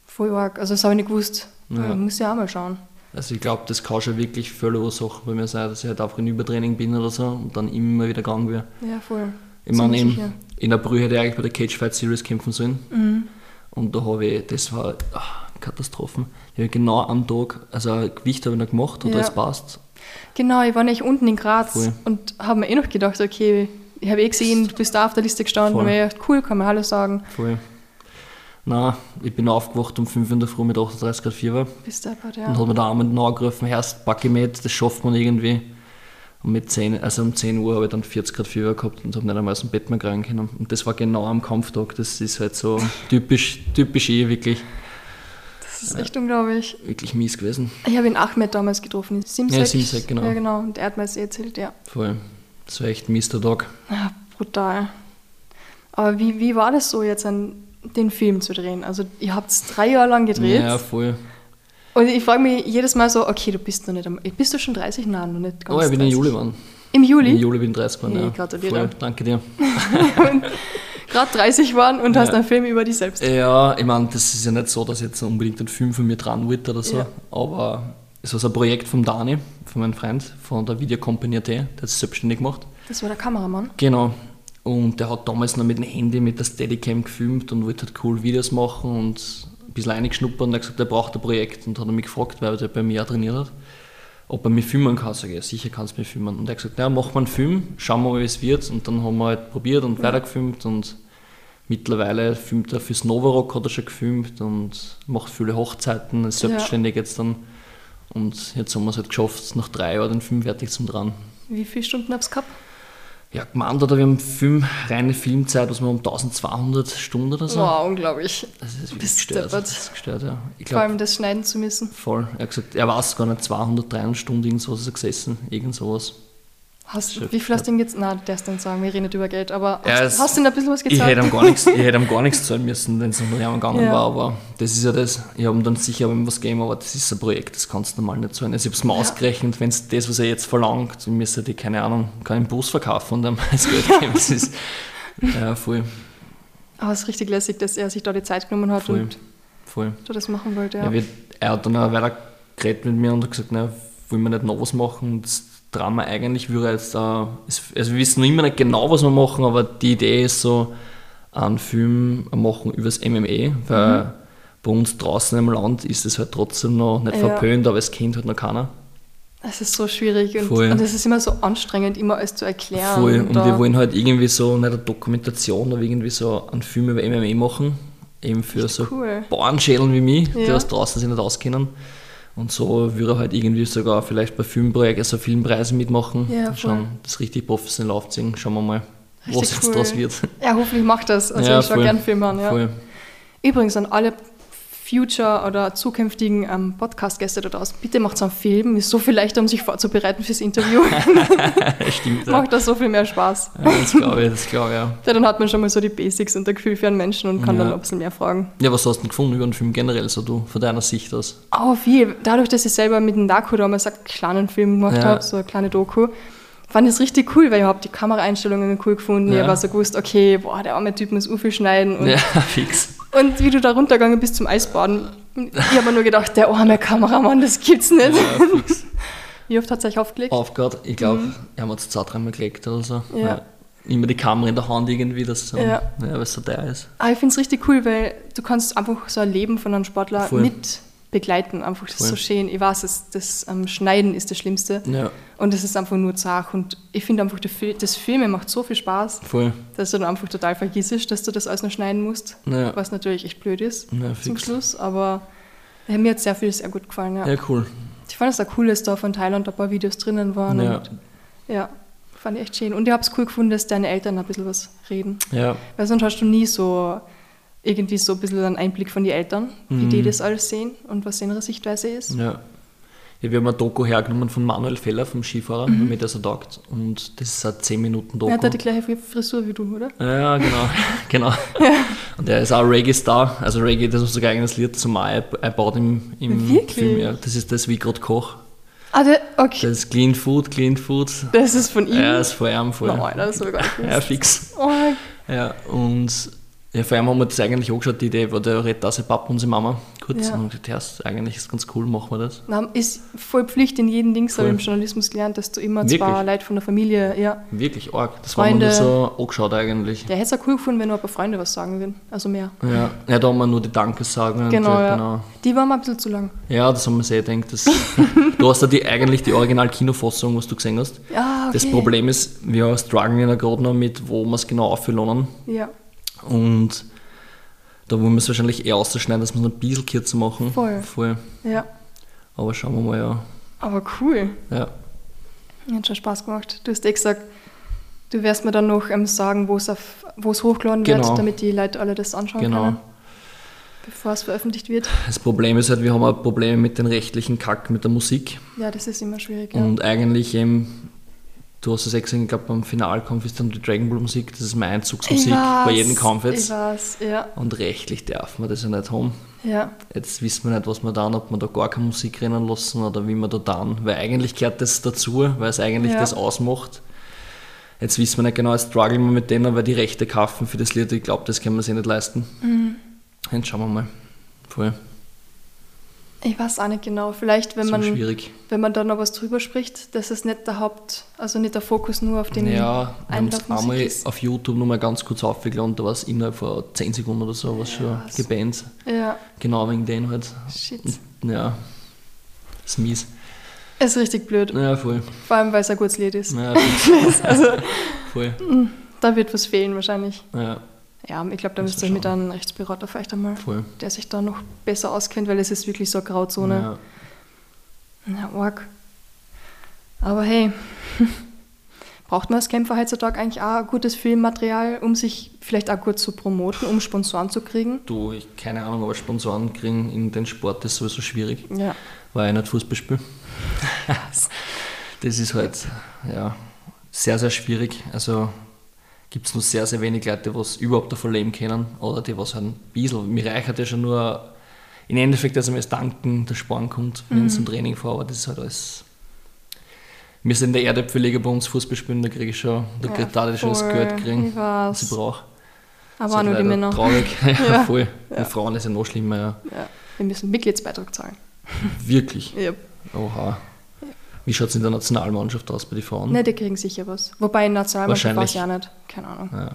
Voll arg. Also das habe ich nicht gewusst. Ja. Ja. Muss ja auch mal schauen. Also ich glaube, das kann schon wirklich viele Ursachen bei mir sein, dass ich halt einfach in Übertraining bin oder so und dann immer wieder gegangen wäre. Ja, voll. Ich meine, in, in April hätte ich eigentlich bei der Cage Fight Series kämpfen sollen. Mhm. Und da habe ich, das war ah, Katastrophen. Ich habe genau am Tag, also ein Gewicht habe ich noch gemacht und Ja. das passt. Genau, ich war nämlich unten in Graz Voll. und habe mir eh noch gedacht, okay, ich habe eh gesehen, du bist da auf der Liste gestanden, Voll. und mir gedacht, cool, kann man Hallo sagen. Voll. Nein, ich bin aufgewacht um 5 in der Früh mit 38 Grad Fieber Bist und ja. hat mir da einmal nachgerufen, Herst, pack ich mit, das schafft man irgendwie. Und mit 10, also um 10 Uhr habe ich dann 40 Grad Fieber gehabt und habe nicht einmal aus dem Bett mehr kriegen können. Und das war genau am Kampftag. Das ist halt so typisch, typisch eh wirklich, Das ist echt unglaublich. wirklich mies gewesen. Ich habe ihn Ahmed damals getroffen, in Simsek. Ja, Simsek, genau. Ja, genau. Und er hat mir das erzählt, ja. Voll. Das war echt mister Tag. Ja, brutal. Aber wie, wie war das so jetzt an den Film zu drehen? Also ihr habt es drei Jahre lang gedreht Ja, voll. und ich frage mich jedes Mal so, okay, du bist noch nicht am, bist du schon 30? Nein, noch nicht ganz Oh, ich bin im 30. Juli geworden. Im Juli? Im Juli bin ich 30 geworden, Hey, ja. gratuliere. Voll, danke dir. Gerade 30 waren und hast Ja. einen Film über dich selbst. Ja, ich meine, das ist ja nicht so, dass jetzt unbedingt einen Film von mir dran wollte oder so, Ja. aber es war so ein Projekt von Dani, von meinem Freund, von der Video Company AT, der hat es selbstständig gemacht. Das war der Kameramann. Genau. Und der hat damals noch mit dem Handy, mit der Steadicam gefilmt und wollte halt cool Videos machen und ein bisschen reingeschnuppert und er hat gesagt, er braucht ein Projekt und hat mich gefragt, weil er bei mir auch trainiert hat, ob er mich filmen kann. Sag ich, ja, sicher kannst du mich filmen. Und er hat gesagt, ja, machen wir einen Film, schauen wir mal, wie es wird. Und dann haben wir halt probiert und weitergefilmt und mittlerweile filmt er fürs Novarock, hat er schon gefilmt und macht viele Hochzeiten, ist Ja. selbstständig jetzt dann. Und jetzt haben wir es halt geschafft, nach drei Jahren den Film fertig zum dran. Wie viele Stunden hab's gehabt? Ja, gemeint oder wir haben Film, reine Filmzeit, was wir um 1200 Stunden oder so. Wow, unglaublich. Das ist wirklich gestört. Das ist gestört, ja. Ich Vor glaube, allem das schneiden zu müssen. voll. Er hat gesagt, er weiß gar nicht, 200, 300 Stunden, irgend sowas ist er gesessen, irgend sowas. Hast, Shit. wie viel hast du denn jetzt? Nein, der ist dann sagen, wir reden nicht über Geld, aber Ja, hast, hast du denn ein bisschen was Ich gezahlt? hätte ihm gar nichts, ich hätte ihm gar nichts zahlen müssen, wenn es noch nicht gegangen Ja. war, aber das ist ja das, ich habe ihm dann sicher ihm was gegeben, aber das ist ein Projekt, das kannst du normal nicht zahlen. Also ich habe es mir ausgerechnet, wenn es das, was er jetzt verlangt, dann müsste die, keine Ahnung, kann einen Bus verkaufen und ihm das Geld geben. Das ist ja, voll, Aber es ist richtig lässig, dass er sich da die Zeit genommen hat voll, und voll. du das machen wollte. Ja. Ja. wir, er hat dann auch weiter geredet mit mir und hat gesagt, ne, wollen wir nicht noch was machen? Das Drama eigentlich würde jetzt, äh, ist, also wir wissen noch immer nicht genau, was wir machen, aber die Idee ist so, einen Film machen über das MMA, weil bei uns draußen im Land ist es halt trotzdem noch nicht Ja. verpönt, aber es kennt halt noch keiner. Es ist so schwierig und, Voll. und es ist immer so anstrengend, immer alles zu erklären. Voll. Und da- wir wollen halt irgendwie so, nicht eine Dokumentation, aber irgendwie so einen Film über MMA machen, eben für so cool. Bauernschädeln wie mich, die Ja. aus draußen sich nicht auskennen. Und so würde er halt irgendwie sogar vielleicht bei Filmprojekten, also Filmpreisen mitmachen. Ja, schauen, das richtig professionell aufziehen. Schauen wir mal, was Richtig jetzt cool. draus wird. Ja, hoffentlich macht das. Also Ja, ich schaue gern Filme an. Ja. Voll. Übrigens an alle Future oder zukünftigen ähm, Podcast-Gäste da draußen, bitte macht so einen Film. Ist so viel leichter, um sich vorzubereiten fürs Interview. Stimmt, ja. macht das so viel mehr Spaß. ja. Das glaube ich, das glaube ich, ja. Ja, dann hat man schon mal so die Basics und ein Gefühl für einen Menschen und kann Ja. dann ein bisschen mehr fragen. Ja, was hast du denn gefunden über den Film generell, so du, von deiner Sicht aus? Oh, viel. Dadurch, dass ich selber mit dem Naku damals einen kleinen Film gemacht habe, so eine kleine Doku, fand ich es richtig cool, weil ich habe die Kameraeinstellungen cool gefunden. Ich Ja. habe also gewusst, okay, boah, der arme Typ muss u viel schneiden. Und, Ja, fix. und wie du da runtergegangen bist zum Eisbaden, ich habe mir nur gedacht, der arme Kameramann, das gibt's nicht. Ja, fix. Wie oft hat es euch aufgelegt? Aufgehört, ich glaube, er hat es zwei, dreimal gelegt oder so. Mhm. Ja. Immer die Kamera in der Hand irgendwie, dass so, Ja. ja. weil es so teuer ist. Aber ich finde es richtig cool, weil du kannst einfach so ein Leben von einem Sportler Voll. mit begleiten. Einfach, das Voll. so schön. Ich weiß, das, das ähm, Schneiden ist das Schlimmste. Ja, Und es ist einfach nur zart. Und ich finde einfach, das Filmen macht so viel Spaß, voll. dass du dann einfach total vergisst, dass du das alles noch schneiden musst. Ja. Was natürlich echt blöd ist Ja, zum. Schluss. Aber ja, mir hat sehr viel sehr gut gefallen. Ja. Ja, cool. Ich fand es auch cool, dass da von Thailand ein paar Videos drinnen waren. Ja. Und, ja, fand ich echt schön. Und ich habe es cool gefunden, dass deine Eltern ein bisschen was reden. Ja, Weil sonst hast du nie so irgendwie so ein bisschen einen Einblick von den Eltern, wie Mhm. die das alles sehen und was ihre Sichtweise ist. ja. Ja, wir haben ein Doku hergenommen von Manuel Feller, vom Skifahrer, mhm. damit er so taugt. Und das ist ein 10 Minuten Doku. Er hat die gleiche Frisur wie du, oder? Ja, genau. genau. Und er ist auch Reggae-Star. Also Reggae, das ist sogar ein eigenes Lied zum Mal einbaut im, im Wirklich? Film. Ja. Das ist das, wie gerade koche. Ah, der, okay. Das ist Clean Food, Clean Food. Das ist von ihm. Ja, das ist vor allem voll. Nein, das habe ich gar nicht gewusst. Ja, fix. Oh, Ja, und ja, vor allem haben wir das eigentlich angeschaut, die Idee, weil der redet auch sein Papa und seine Mama kurz. Ja. Und gesagt, ja, ist eigentlich ist ganz cool, machen wir das. na, ist voll Pflicht in jedem Ding, habe ich im Journalismus gelernt, dass du immer Wirklich? zwei Leute von der Familie, ja. Wirklich arg. Das Freunde. haben wir nur so angeschaut eigentlich. Der hätte es auch cool gefunden, wenn nur ein paar Freunde was sagen würden. Also mehr. Ja, ja da haben wir nur die Dankessagen. Genau, ja. genau. Die waren mir ein bisschen zu lang. Ja, das haben wir sehr gedacht. Das, du hast ja die, eigentlich die Original-Kinofassung, was du gesehen hast. Ja, okay. Das Problem ist, wir strugglen ja gerade noch mit, wo wir es genau auffüllen. Ja, Und da wollen wir es wahrscheinlich eher ausschneiden, dass wir es noch ein bisschen kürzer machen. Voll. Voll. ja. Aber schauen wir mal, ja. Aber cool. ja. Hat schon Spaß gemacht. Du hast eh gesagt, du wirst mir dann noch ähm, sagen, wo es auf- wo es hochgeladen Genau. wird, damit die Leute alle das anschauen Genau. können, bevor es veröffentlicht wird. Das Problem ist halt, wir haben auch Probleme mit den rechtlichen Kack mit der Musik. Ja, das ist immer schwierig. Ja. Und eigentlich eben, du hast es gesehen, ich glaube beim Finalkampf ist dann die Dragon Ball Musik, das ist meine Einzugsmusik bei jedem Kampf Ich jetzt. weiß, ja. Und rechtlich dürfen wir das ja nicht haben. ja. Jetzt wissen wir nicht, was wir dann, ob wir da gar keine Musik rennen lassen oder wie wir da dann, weil eigentlich gehört das dazu, weil es eigentlich Ja. das ausmacht. Jetzt wissen wir nicht genau, jetzt strugglen wir mit denen, weil die Rechte kaufen für das Lied, ich glaube, das können wir sich nicht leisten. Mhm. Jetzt schauen wir mal. Voll. Ich weiß auch nicht genau. Vielleicht, wenn so man, schwierig. wenn man da noch was drüber spricht, dass es nicht der Haupt, also nicht der Fokus nur auf den Ja, wir haben es einmal ist. auf YouTube nochmal ganz kurz aufgeladen, da war es innerhalb von 10 Sekunden oder so, was schon was? gebannt. Ja, Genau wegen denen halt. shit. Ja, ist mies. Ist richtig blöd. Ja, voll. Vor allem, weil es ein gutes Lied ist. Ja. Also, voll. da wird was fehlen wahrscheinlich. Ja, Ja, ich glaube, da müsst ihr mit einem Rechtsberater vielleicht einmal, voll. der sich da noch besser auskennt, weil es ist wirklich so eine Grauzone. Ja. Ja, arg. Aber hey, Braucht man als Kämpfer heutzutage eigentlich auch gutes Filmmaterial, um sich vielleicht auch gut zu promoten, um Sponsoren zu kriegen? Du, ich keine Ahnung, aber Sponsoren kriegen in den Sport ist sowieso schwierig, Ja. weil ich nicht Fußball spiele. das ist halt ja, sehr, sehr schwierig. Also gibt es nur sehr, sehr wenig Leute, die was überhaupt davon leben können oder die was halt ein bisschen. Mir reicht ja schon nur im Endeffekt, dass mir das Danken der Sparen kommt, wenn ich zum Training fahre, aber das ist halt alles. Wir sind in der Erdäpfelliga bei uns Fußball spielen, da kriege ich schon, da Ja, kriege ich da schon das. Geld kriegen, Ich was ich brauche. Aber auch nur die Männer. Traurig. ja, Ja. voll. Ja. Die Frauen ist ja noch schlimmer, ja. Ja. Wir müssen Mitgliedsbeitrag zahlen. Wirklich. Ja. Oha. Wie schaut es in der Nationalmannschaft aus bei den Frauen? Ne, die kriegen sicher was. Wobei in Nationalmannschaft weiß ich auch nicht. Keine Ahnung. Ja.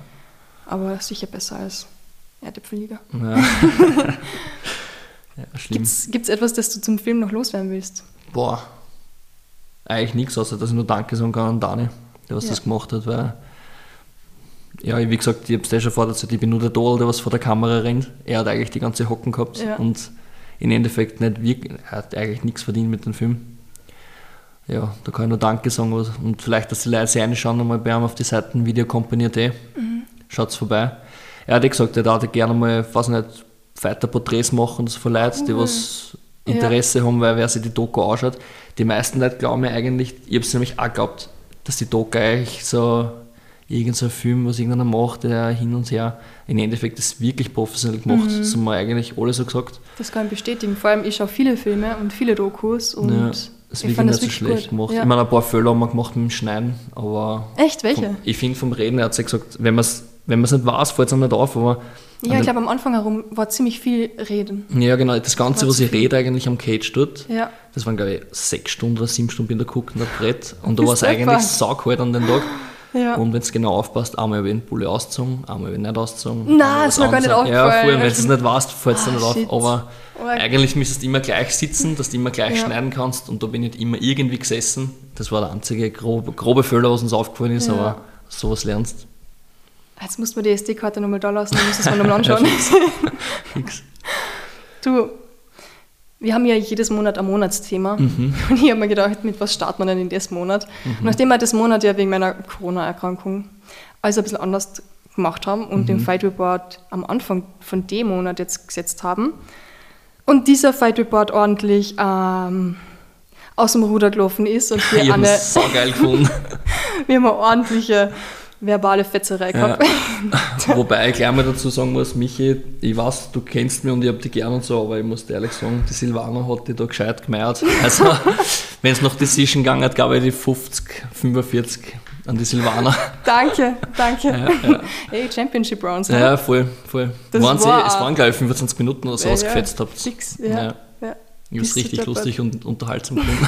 Aber sicher besser als Erdäpfelliga. Ja. ja. Gibt es etwas, das du zum Film noch loswerden willst? Boah. Eigentlich nichts, außer dass ich nur Danke sagen kann an Dani, der was Ja. das gemacht hat, weil. Ja, wie gesagt, ich habe es dir schon vorher erzählt, ich bin nur der Dodel, der was vor der Kamera rennt. Er hat eigentlich die ganze Hocken gehabt Ja. und im Endeffekt nicht wirklich, er hat eigentlich nichts verdient mit dem Film. Ja, da kann ich nur Danke sagen und vielleicht, dass die Leute sich reinschauen einmal bei ihm auf die Seiten videocompany.at. Mhm. Schaut's vorbei. Er hat eh gesagt, er würde gerne mal, weiß nicht, weiter Porträts machen so von Leuten, die was Ja. Interesse haben, weil wer sich die Doku anschaut. Die meisten Leute glauben mir eigentlich, ich habe es nämlich auch geglaubt, dass die Doku eigentlich so irgendein so Film, was irgendeiner macht, der hin und her, im Endeffekt ist wirklich professionell gemacht. Mhm. Das haben wir eigentlich alle so gesagt. Das kann ich bestätigen. Vor allem, ich schaue viele Filme und viele Dokus und ja, das ich fand nicht so schlecht gut. gemacht. Ja. Ich meine, ein paar Fehler haben wir gemacht mit dem Schneiden, aber Echt? Welche? vom, ich finde vom Reden, er hat ja gesagt, wenn man es wenn man's nicht weiß, fällt es einem nicht auf, aber ja, ich glaube, am Anfang herum war ziemlich viel Reden. Ja, genau. Das Ganze, was ich rede, eigentlich am Cage dort, Ja. das waren, glaube ich, sechs Stunden oder sieben Stunden in der geguckt und geredet. Und da war es eigentlich saukalt an den Tag. Ja. Und wenn es genau aufpasst, einmal habe ich den Pulli ausgezogen, einmal habe ich nicht ausgezogen. Na, einmal ist mir gar nicht angezogen. Ja, aufgefallen. voll. Wenn du es nicht weißt, fällt es dir Ah, nicht auf. Aber Aber- eigentlich müsstest du immer gleich sitzen, dass du immer gleich Ja. schneiden kannst. Und da bin ich nicht immer irgendwie gesessen. Das war der einzige grobe, grobe Fehler, was uns aufgefallen ist. Ja. Aber sowas lernst Jetzt musst du mir die SD-Karte nochmal da lassen, dann musst du es mir nochmal anschauen. Nix. du, wir haben ja jedes Monat ein Monatsthema. Mhm. Und ich habe mir gedacht, mit was startet man denn in das Monat? Und nachdem wir das Monat ja wegen meiner Corona-Erkrankung alles ein bisschen anders gemacht haben und Mhm. den Fight Report am Anfang von dem Monat jetzt gesetzt haben und dieser Fight Report ordentlich ähm, aus dem Ruder gelaufen ist und wir, eine, es saugeil gefunden. wir haben eine ordentliche verbale Fetzerei Ja. gehabt. Wobei ich gleich mal dazu sagen muss, Michi, ich weiß, du kennst mich und ich hab dich gern und so, aber ich muss dir ehrlich sagen, die Silvana hat dich da gescheit gemeiert. Also, wenn es nach Decision gegangen hat, glaube ich die 50, 45 an die Silvana. danke, danke. Ja, ja. Hey, Championship Rounds. ne? ja voll, voll. Das Waren's eh, war- es waren, glaube ich, 25 Minuten oder so, Ja, was ja. gefetzt habt. Fix, ja. Ja. ja. Ich du richtig lustig und unterhaltsam gefunden.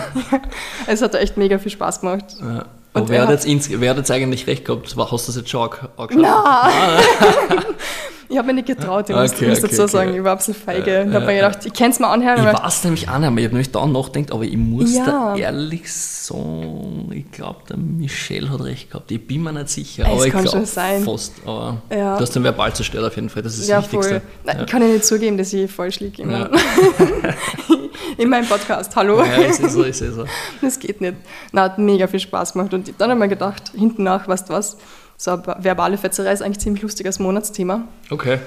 Es hat echt mega viel Spaß gemacht. Ja. Und wer er hat, jetzt wer hat jetzt eigentlich recht gehabt? Hast du das jetzt schon ange- angeschaut? Nein! ich habe mir nicht getraut, ich muss, Okay, muss okay, dazu okay. sagen. Ich war ein bisschen feige. Ja, ich habe ja, mir gedacht, ich kann es mir anhören. Ich weiß nämlich auch nicht mehr. Ich habe nämlich da nachgedacht, aber ich muss Ja. da ehrlich sagen, ich glaube, der Michel hat recht gehabt. Ich bin mir nicht sicher, Es aber ich kann glaube schon sein. fast. Aber Ja. du hast den verbal zerstört auf jeden Fall, das ist das ja, Wichtigste. voll. Nein, ja. Ich kann ja nicht zugeben, dass ich falsch liege. In, Ja. in meinem Podcast. Hallo. ja, ist eh so, ist eh so. Das geht nicht. Na, hat mega viel Spaß gemacht. Und dann habe ich mir gedacht, hinten nach, weißt du was, so eine verbale Fetzerei ist eigentlich ziemlich lustig als Monatsthema. Okay.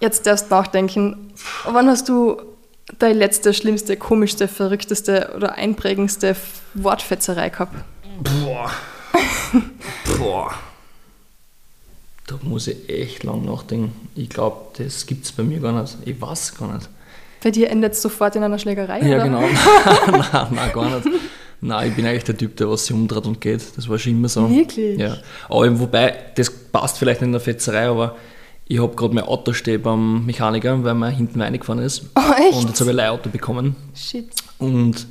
Jetzt erst nachdenken, wann hast du deine letzte, schlimmste, komischste, verrückteste oder einprägendste Wortfetzerei gehabt? Boah. Boah. Da muss ich echt lang nachdenken. Ich glaube, das gibt es bei mir gar nicht. Ich weiß gar nicht. Bei dir endet es sofort in einer Schlägerei? Ja, oder? genau. nein, nein, gar nicht. Nein, ich bin eigentlich der Typ, der was sich umdreht und geht. Das war schon immer so. Wirklich? Ja. Aber eben, wobei, das passt vielleicht nicht in der Fetzerei, aber ich habe gerade mein Auto stehen beim Mechaniker, weil mir hinten reingefahren ist. Oh, echt? Und jetzt habe ich ein Leihauto bekommen. Shit. Und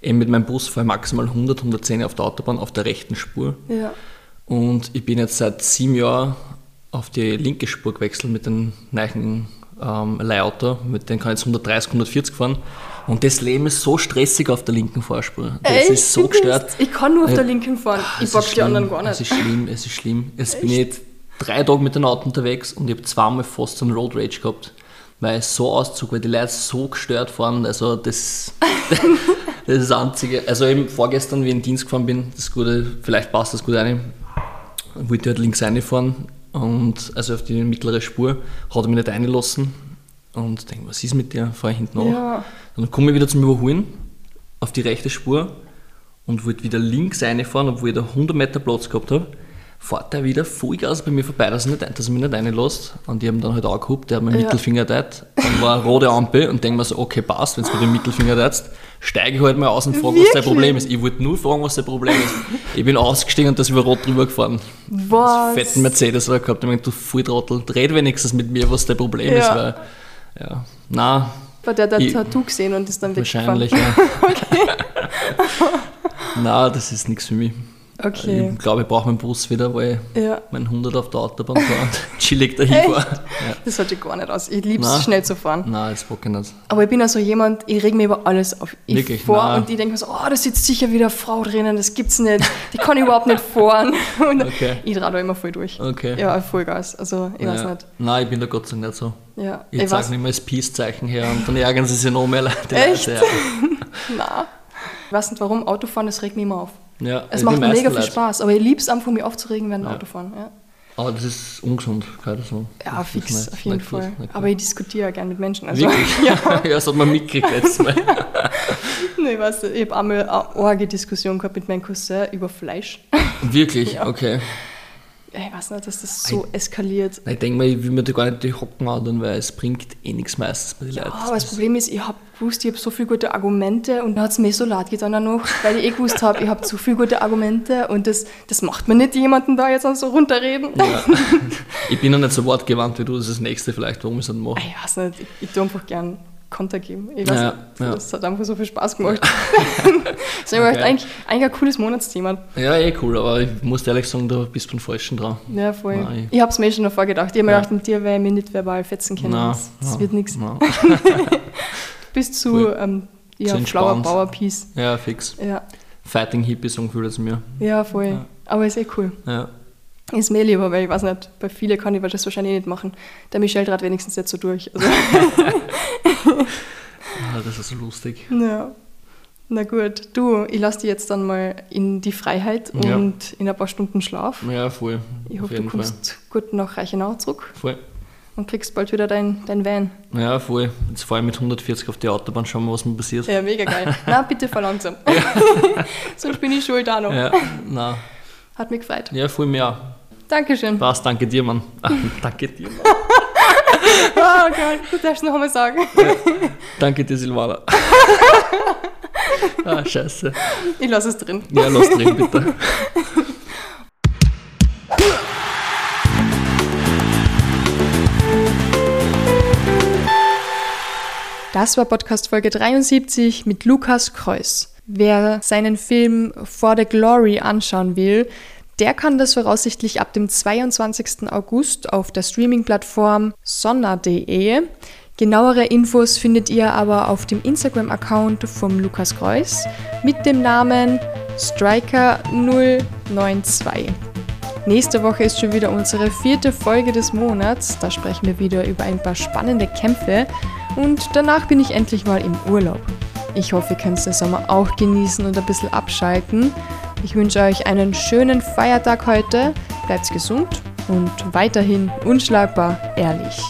eben mit meinem Bus fahre ich maximal 100, 110 auf der Autobahn auf der rechten Spur. Ja. Und ich bin jetzt seit sieben Jahren auf die linke Spur gewechselt mit dem neuen ähm, Leihauto. Mit dem kann ich jetzt 130, 140 fahren. Und das Leben ist so stressig auf der linken Fahrspur. Das Echt? ist so gestört. Ich kann nur auf Äh, der linken fahren. Es Ich bock die anderen gar Es nicht. ist schlimm, es ist schlimm. Jetzt bin ich jetzt drei Tage mit dem Auto unterwegs und ich habe zweimal fast so einen Road Rage gehabt, weil es so auszog, weil die Leute so gestört fahren. Also das, das ist das Einzige. Also eben vorgestern, wie ich in den Dienst gefahren bin, das Gute, vielleicht passt das gut rein, wollte halt links reinfahren und also auf die mittlere Spur, hat er mich nicht reingelassen und denke, was ist mit dir? Fahre ich hinten nach. Ja. Dann komme ich wieder zum Überholen auf die rechte Spur und wollte wieder links reinfahren, obwohl ich da 100 Meter Platz gehabt habe. Fährt er wieder Vollgas bei mir vorbei, dass er, nicht, dass er mich nicht reinlässt. Und die haben dann halt angehobt, der hat meinen Ja. Mittelfinger teilt. Dann war eine rote Ampel und denke mir so, okay, passt, wenn du mit dem Mittelfinger teilst, steige ich halt mal aus und frage, was dein? Problem ist. Ich wollte nur fragen, was dein Problem ist. Ich bin ausgestiegen und das über Rot drüber gefahren. Was? Fetten Mercedes war gehabt. Ich meine, du Volltrottel, red wenigstens mit mir, was dein Problem ist. Ja. Weil, ja, na, Hat der das Tattoo gesehen und ist dann weggefahren? wahrscheinlich, ja. na, das ist nichts für mich. Okay. Ich glaube, ich brauche meinen Bus wieder, weil Ja. mein 100 auf der Autobahn fährt und chillig dahin war. Ja. Das schaut sich gar nicht aus. Ich liebe es, schnell zu fahren. Nein, das bock ich nicht. Aber ich bin also jemand, ich reg mich über alles auf. Ich Wirklich? vor und ich denke mir so, oh, da sitzt sicher wieder eine Frau drinnen, das gibt's nicht. Die kann ich überhaupt nicht fahren. Und Okay. ich trau da immer voll durch. Okay. Ja, Vollgas. Also, ich weiß ja. nicht. Nein, ich bin da Gott sei Dank nicht so. Ja, Ich ich zeige weiß. nicht mal das Peace-Zeichen her und dann ärgern sie sich noch mehr Leute. Echt? Ja, Na. Ich weiß nicht warum, Autofahren, das regt mich immer auf. Ja Es macht mega viel Leute. Spaß, aber ich lieb's einfach, mich aufzuregen während dem Autofahren. Ja, Aber das ist ungesund, kann ich so. ja Das fix, nicht- auf jeden nicht Fall. nicht. Aber ich diskutiere ja gern mit Menschen. Also, Wirklich? ja, ja, das hat man mitgekriegt letztes Mal. nee, weißt du, ich habe einmal eine arge Diskussion gehabt mit meinem Cousin über Fleisch. Wirklich? Ja. Okay. Ich weiß nicht, dass das so eskaliert. Nein, Ich denke mal, ich will mir da gar nicht die Hocken anhören, weil es bringt eh nichts meistens bei den Ja, Leuten. aber das Problem ist, ich habe gewusst, ich habe so viele gute Argumente und dann hat es mir so leid getan auch noch, weil ich eh gewusst habe, ich habe so viele gute Argumente und das, das macht mir nicht jemanden da jetzt so runterreden. Ja. Ich bin noch nicht so wortgewandt wie du, das ist das nächste vielleicht, warum ich es nicht mache. Ich weiß nicht, ich, ich tue einfach gern Konter geben. Ich weiß Ja, nicht, ja. das hat einfach so viel Spaß gemacht. das ist okay. Eigentlich, eigentlich ein cooles Monatsthema. Ja, eh cool, aber ich muss ehrlich sagen, du bist beim Falschen dran. Ja, voll. Nein. Ich habe es mir schon davor gedacht. Ich habe mir Ja. gedacht, mit dir werde ich mich nicht verbal fetzen können. Nein, das das wird nichts. Du bist zu, Cool. ähm, ja, Flower. Power Peace. Ja, fix. Ja, Fighting Hippie Song fühlt es mir. ja, voll. Aber ist eh cool. Ja. Ist mir lieber, weil ich weiß nicht, bei vielen kann ich das wahrscheinlich nicht machen. Der Michel trat wenigstens jetzt so durch. Also, Ah, das ist so lustig. ja. Na gut, du, ich lasse dich jetzt dann mal in die Freiheit Ja. und in ein paar Stunden Schlaf. Ja, voll. Ich hoffe, du jeden Fall. kommst gut nach Reichenau zurück Voll. und kriegst bald wieder dein, dein Van. Ja, voll. Jetzt fahre ich mit 140 auf die Autobahn, schauen wir, was mir passiert. Ja, mega geil. Na, bitte verlangsam. Sonst bin ich schuld auch noch. Ja, na. Hat mich gefreut. Ja, voll mehr. Dankeschön. Was, danke dir, Mann. Ah, danke dir, Mann. Oh Gott, du darfst noch einmal sagen. Danke dir, Silvana. ah, scheiße. Ich lasse es drin. Ja, lass drin, bitte. Das war Podcast Folge 73 mit Lukas Kreuz. Wer seinen Film For the Glory anschauen will, der kann das voraussichtlich ab dem 22. August auf der Streaming-Plattform sonna.de. Genauere Infos findet ihr aber auf dem Instagram-Account vom Lukas Kreuz mit dem Namen Striker092. Nächste Woche ist schon wieder unsere vierte Folge des Monats. Da sprechen wir wieder über ein paar spannende Kämpfe. Und danach bin ich endlich mal im Urlaub. Ich hoffe, ihr könnt den Sommer auch genießen und ein bisschen abschalten. Ich wünsche euch einen schönen Feiertag heute. Bleibt gesund und weiterhin unschlagbar ehrlich.